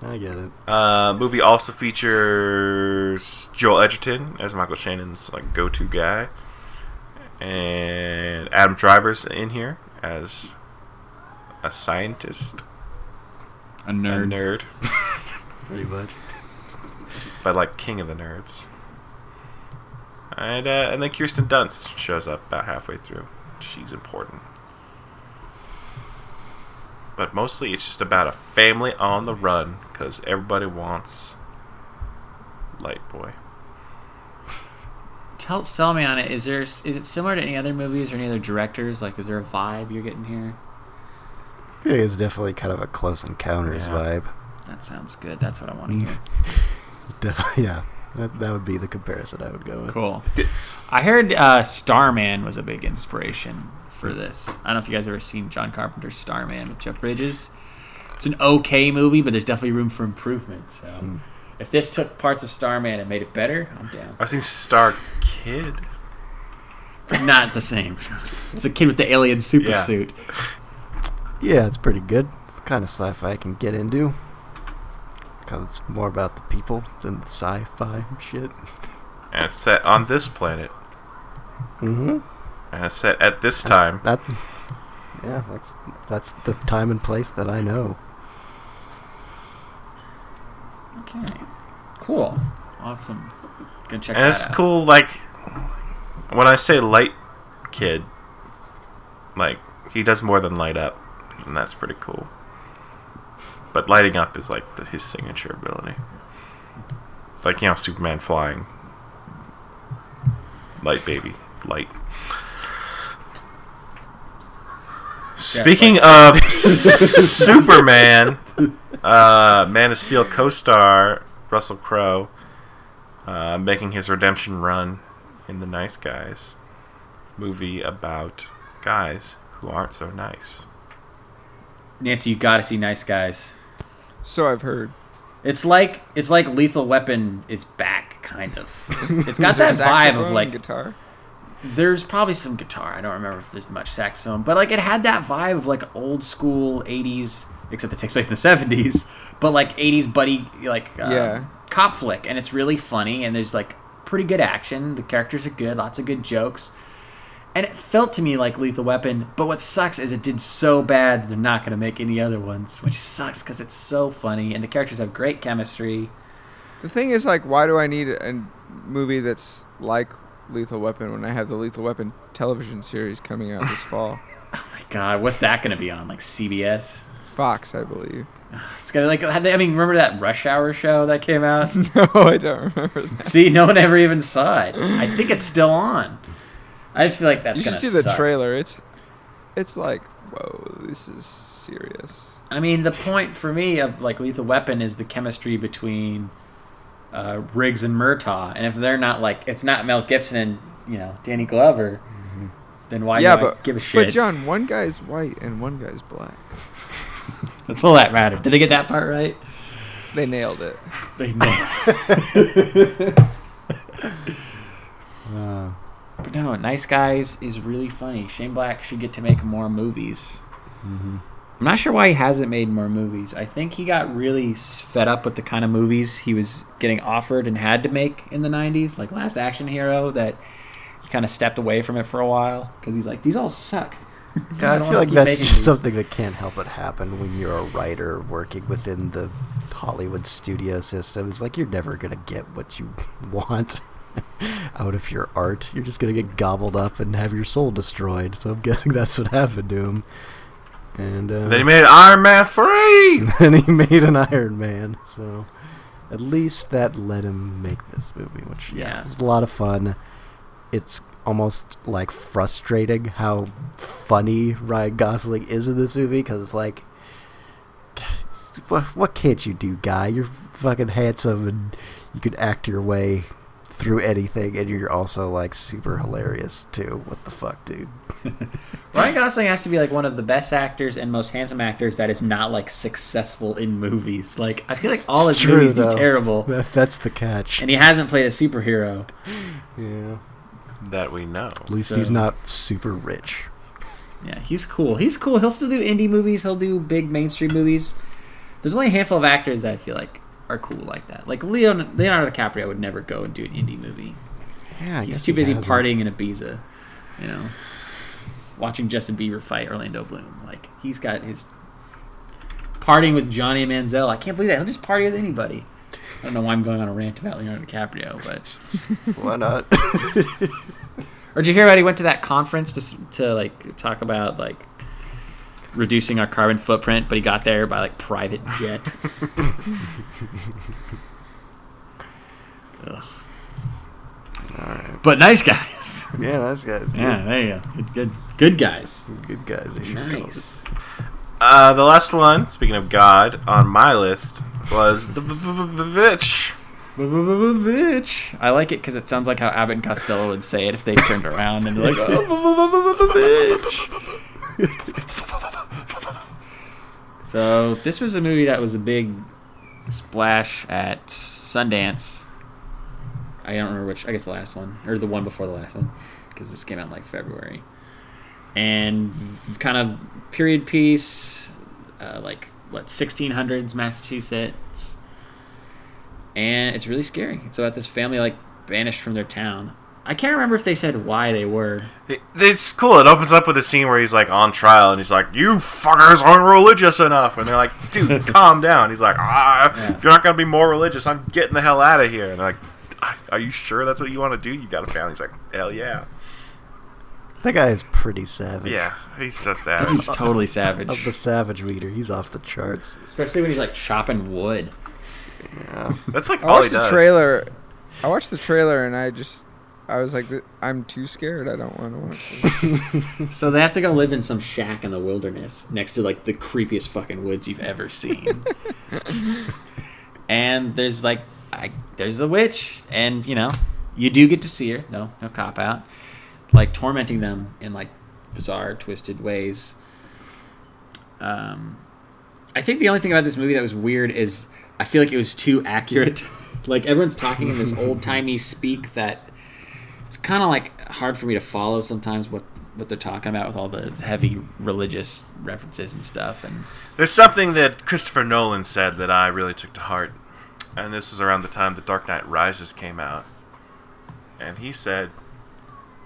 I get it. Uh, movie also features Joel Edgerton as Michael Shannon's like go-to guy, and Adam Driver's in here as a scientist, A a nerd. nerd, Pretty much. but like king of the nerds. And uh, and then Kirsten Dunst shows up about halfway through. She's important. But mostly it's just about a family on the run because everybody wants Light Boy. [LAUGHS] Tell sell me on it. Is there is it similar to any other movies or any other directors? Like, is there a vibe you're getting here? I feel like it's definitely kind of a close encounters Yeah. vibe. That sounds good. That's what I want to hear. [LAUGHS] Definitely, yeah. That, that would be the comparison I would go with. Cool. I heard uh, Starman was a big inspiration for this. I don't know if you guys ever seen John Carpenter's Starman with Jeff Bridges. It's an okay movie, but there's definitely room for improvement. So, if this took parts of Starman and made it better, I'm down. I've seen Star Kid. Not the same. It's a kid with the alien super Yeah. suit. Yeah, it's pretty good. It's the kind of sci-fi I can get into. Because it's more about the people than the sci-fi shit. And it's set on this planet. Mm-hmm. And it's set at this time. That, yeah, that's that's the time and place that I know. Okay. Cool. Awesome. Gonna check And that it's out. cool, like, when I say light kid, like, he does more than light up. And that's pretty cool. But lighting up is, like, the, his signature ability. Like, you know, Superman flying. Light, baby. Light. Speaking of [LAUGHS] Superman, uh, Man of Steel co-star Russell Crowe uh, making his redemption run in The Nice Guys movie about guys who aren't so nice. Nancy, you gotta see Nice Guys. So I've heard. It's like it's like Lethal Weapon is back, kind of. [LAUGHS] It's got that vibe of like guitar. there's probably some guitar. I don't remember if there's much saxophone, but like it had that vibe of like old school '80s, except it takes place in the '70s, but like '80s buddy like um, Yeah. cop flick, and it's really funny and there's like pretty good action. The characters are good, lots of good jokes. And it felt to me like Lethal Weapon, but what sucks is it did so bad that they're not going to make any other ones, which sucks because it's so funny and the characters have great chemistry. The thing is, like, why do I need a movie that's like Lethal Weapon when I have the Lethal Weapon television series coming out this [LAUGHS] fall? Oh my god, what's that going to be on? Like CBS? Fox, I believe. [SIGHS] It's gonna like. they- I mean, remember that Rush Hour show that came out? [LAUGHS] no, I don't remember that. [LAUGHS] See, no one ever even saw it. I think it's still on. I just feel like that's you should see the suck. trailer. It's, it's like, whoa, this is serious. I mean, the point for me of like Lethal Weapon is the chemistry between uh, Riggs and Murtaugh, and if they're not like it's not Mel Gibson and you know Danny Glover, then why yeah, do I but give a shit? But John, one guy's white and one guy's black. [LAUGHS] That's all that matters. Did they get that part right? They nailed it. They nailed. Uh, [LAUGHS] [LAUGHS] But no, Nice Guys is really funny. Shane Black should get to make more movies. mhm. I'm not sure why he hasn't made more movies. I think he got really fed up with the kind of movies he was getting offered and had to make in the 90s, like Last Action Hero, that he kind of stepped away from it for a while because he's like, these all suck. [LAUGHS] Yeah, I don't feel like that's just something that can't help but happen when you're a writer working within the Hollywood studio system. It's like you're never gonna get what you [LAUGHS] want [LAUGHS] out of your art. You're just gonna get gobbled up and have your soul destroyed. So I'm [LAUGHS] guessing that's what happened to him. And uh, Then he made Iron Man 3! [LAUGHS] then he made an Iron Man. So at least that let him make this movie, which yeah, Yeah. was a lot of fun. It's almost like frustrating how funny Ryan Gosling is in this movie because it's like, what, what can't you do, guy? You're fucking handsome and you can act your way through anything, and you're also like super hilarious too. What the fuck, dude? [LAUGHS] Ryan Gosling has to be like one of the best actors and most handsome actors that is not like successful in movies. Like I feel like all his true, movies though. do terrible, That, that's the catch. and he hasn't played a superhero. yeah. That we know. At least So- he's not super rich. Yeah, he's cool. He's cool. He'll still do indie movies. He'll do big mainstream movies. There's only a handful of actors that I feel like are cool like that. Like Leon, Leonardo DiCaprio would never go and do an indie movie. Yeah, I He's too he busy hasn't. partying in Ibiza, you know, watching Justin Bieber fight Orlando Bloom. Like he's got his partying with Johnny Manziel. I can't believe that he'll just party with anybody. I don't know why I'm going on a rant about Leonardo DiCaprio, but [LAUGHS] Why not? [LAUGHS] or did you hear about he went to that conference to to like talk about like reducing our carbon footprint, but he got there by like private jet. Ugh. But nice guys. yeah, nice guys. Yeah, there you go. Good, good, good guys. Good, good guys. they should. Nice. Uh, the last one, speaking of God, on my list was the v- v- v- Bitch. I like it because it sounds like how Abbott and Costello would say it if they turned around and they're like, oh, bitch. So this was a movie that was a big splash at Sundance. I don't remember which. I guess the last one or the one before the last one, because this came out in like February. And kind of period piece, uh, like what 1600s Massachusetts, and it's really scary. It's about this family like banished from their town. I can't remember if they said why they were. It- It's cool. It opens up with a scene where he's like on trial and he's like, "You fuckers aren't religious enough," and they're like, "Dude, [LAUGHS] calm down." He's like, "Ah, Yeah. if you're not gonna be more religious, I'm getting the hell out of here." And they're like, "Ah, "Are you sure that's what you want to do? You got a family?" He's like, "Hell yeah, That guy is pretty savage. yeah." He's so savage. He's totally [LAUGHS] savage, Of the savage reader, he's off the charts. especially when he's like chopping wood. Yeah. That's like I all he watched the does. trailer. I watched the trailer and I just, I was like, I'm too scared. I don't want to watch this. [LAUGHS] So they have to go live in some shack in the wilderness next to like the creepiest fucking woods you've ever seen. [LAUGHS] and there's like, I, there's a witch, and you know, you do get to see her. No, no cop out. Like tormenting them in like bizarre, twisted ways. Um, I think the only thing about this movie that was weird is I feel like it was too accurate. [LAUGHS] like everyone's talking in this old timey speak that it's kind of like hard for me to follow sometimes what what they're talking about with all the heavy religious references and stuff and There's something that Christopher Nolan said that I really took to heart, and this was around the time The Dark Knight Rises came out. And he said,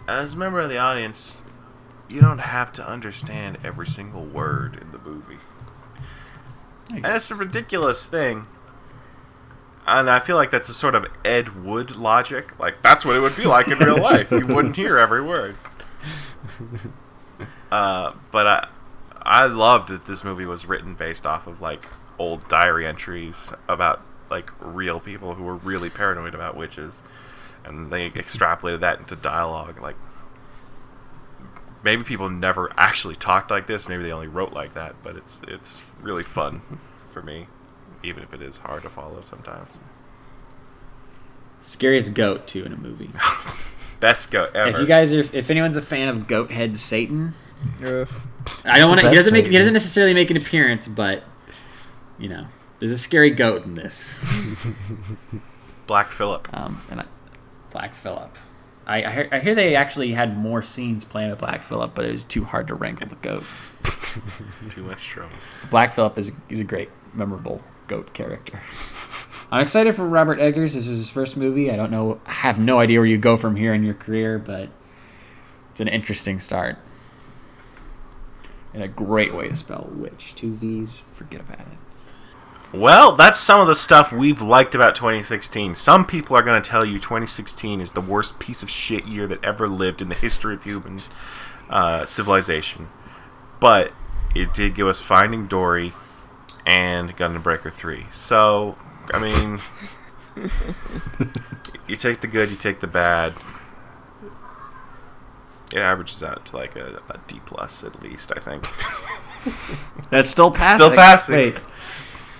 as a member of the audience, you don't have to understand every single word in the movie. And it's a ridiculous thing. And I feel like that's a sort of Ed Wood logic. Like, that's what it would be like in real [LAUGHS] life. You wouldn't hear every word. [LAUGHS] Uh, but I, I loved that this movie was written based off of like old diary entries about like real people who were really paranoid about witches, and they [LAUGHS] extrapolated that into dialogue. Like maybe people never actually talked like this. Maybe they only wrote like that. But it's it's really fun for me, even if it is hard to follow sometimes. Scariest goat too in a movie. [LAUGHS] Best goat ever. If you guys are, if anyone's a fan of Goat Head Satan, Ugh. I don't want to. He doesn't make. He doesn't necessarily make an appearance, but you know, there's a scary goat in this. [LAUGHS] Black Phillip. Um, and I, Black Phillip. I, I, hear, I hear they actually had more scenes playing with Black Phillip, but it was too hard to wrangle the goat. [LAUGHS] Too much trouble. Black Phillip is is a great, memorable goat character. I'm excited for Robert Eggers. This was his first movie. I don't know, I have no idea where you go from here in your career, but it's an interesting start. And a great way to spell witch. Two V's. Forget about it. Well, that's some of the stuff we've liked about 2016. Some people are going to tell you 2016 is the worst piece of shit year that ever lived in the history of human uh, civilization. But it did give us Finding Dory and Gundam Breaker 3. So, I mean, you take the good, you take the bad. It averages out to like a, a D plus at least, I think. [LAUGHS] That's still passing. Still passing. Wait.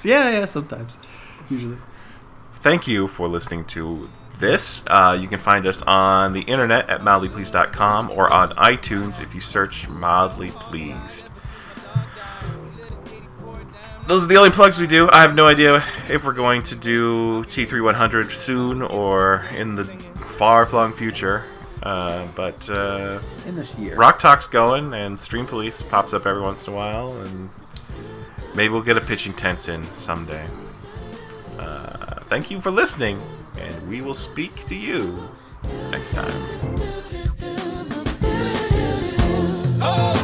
Yeah, yeah, sometimes. Usually. thank you for listening to this. Uh, you can find us on the internet at mildlypleased.com or on iTunes if you search Mildly Pleased those are the only plugs we do. I have no idea if we're going to do T3100 soon or in the far flung future. Uh, but uh, in this year, Rock Talk's going, and Stream Police pops up every once in a while, and maybe we'll get a pitching tent in someday. Uh, thank you for listening, and we will speak to you next time. Oh!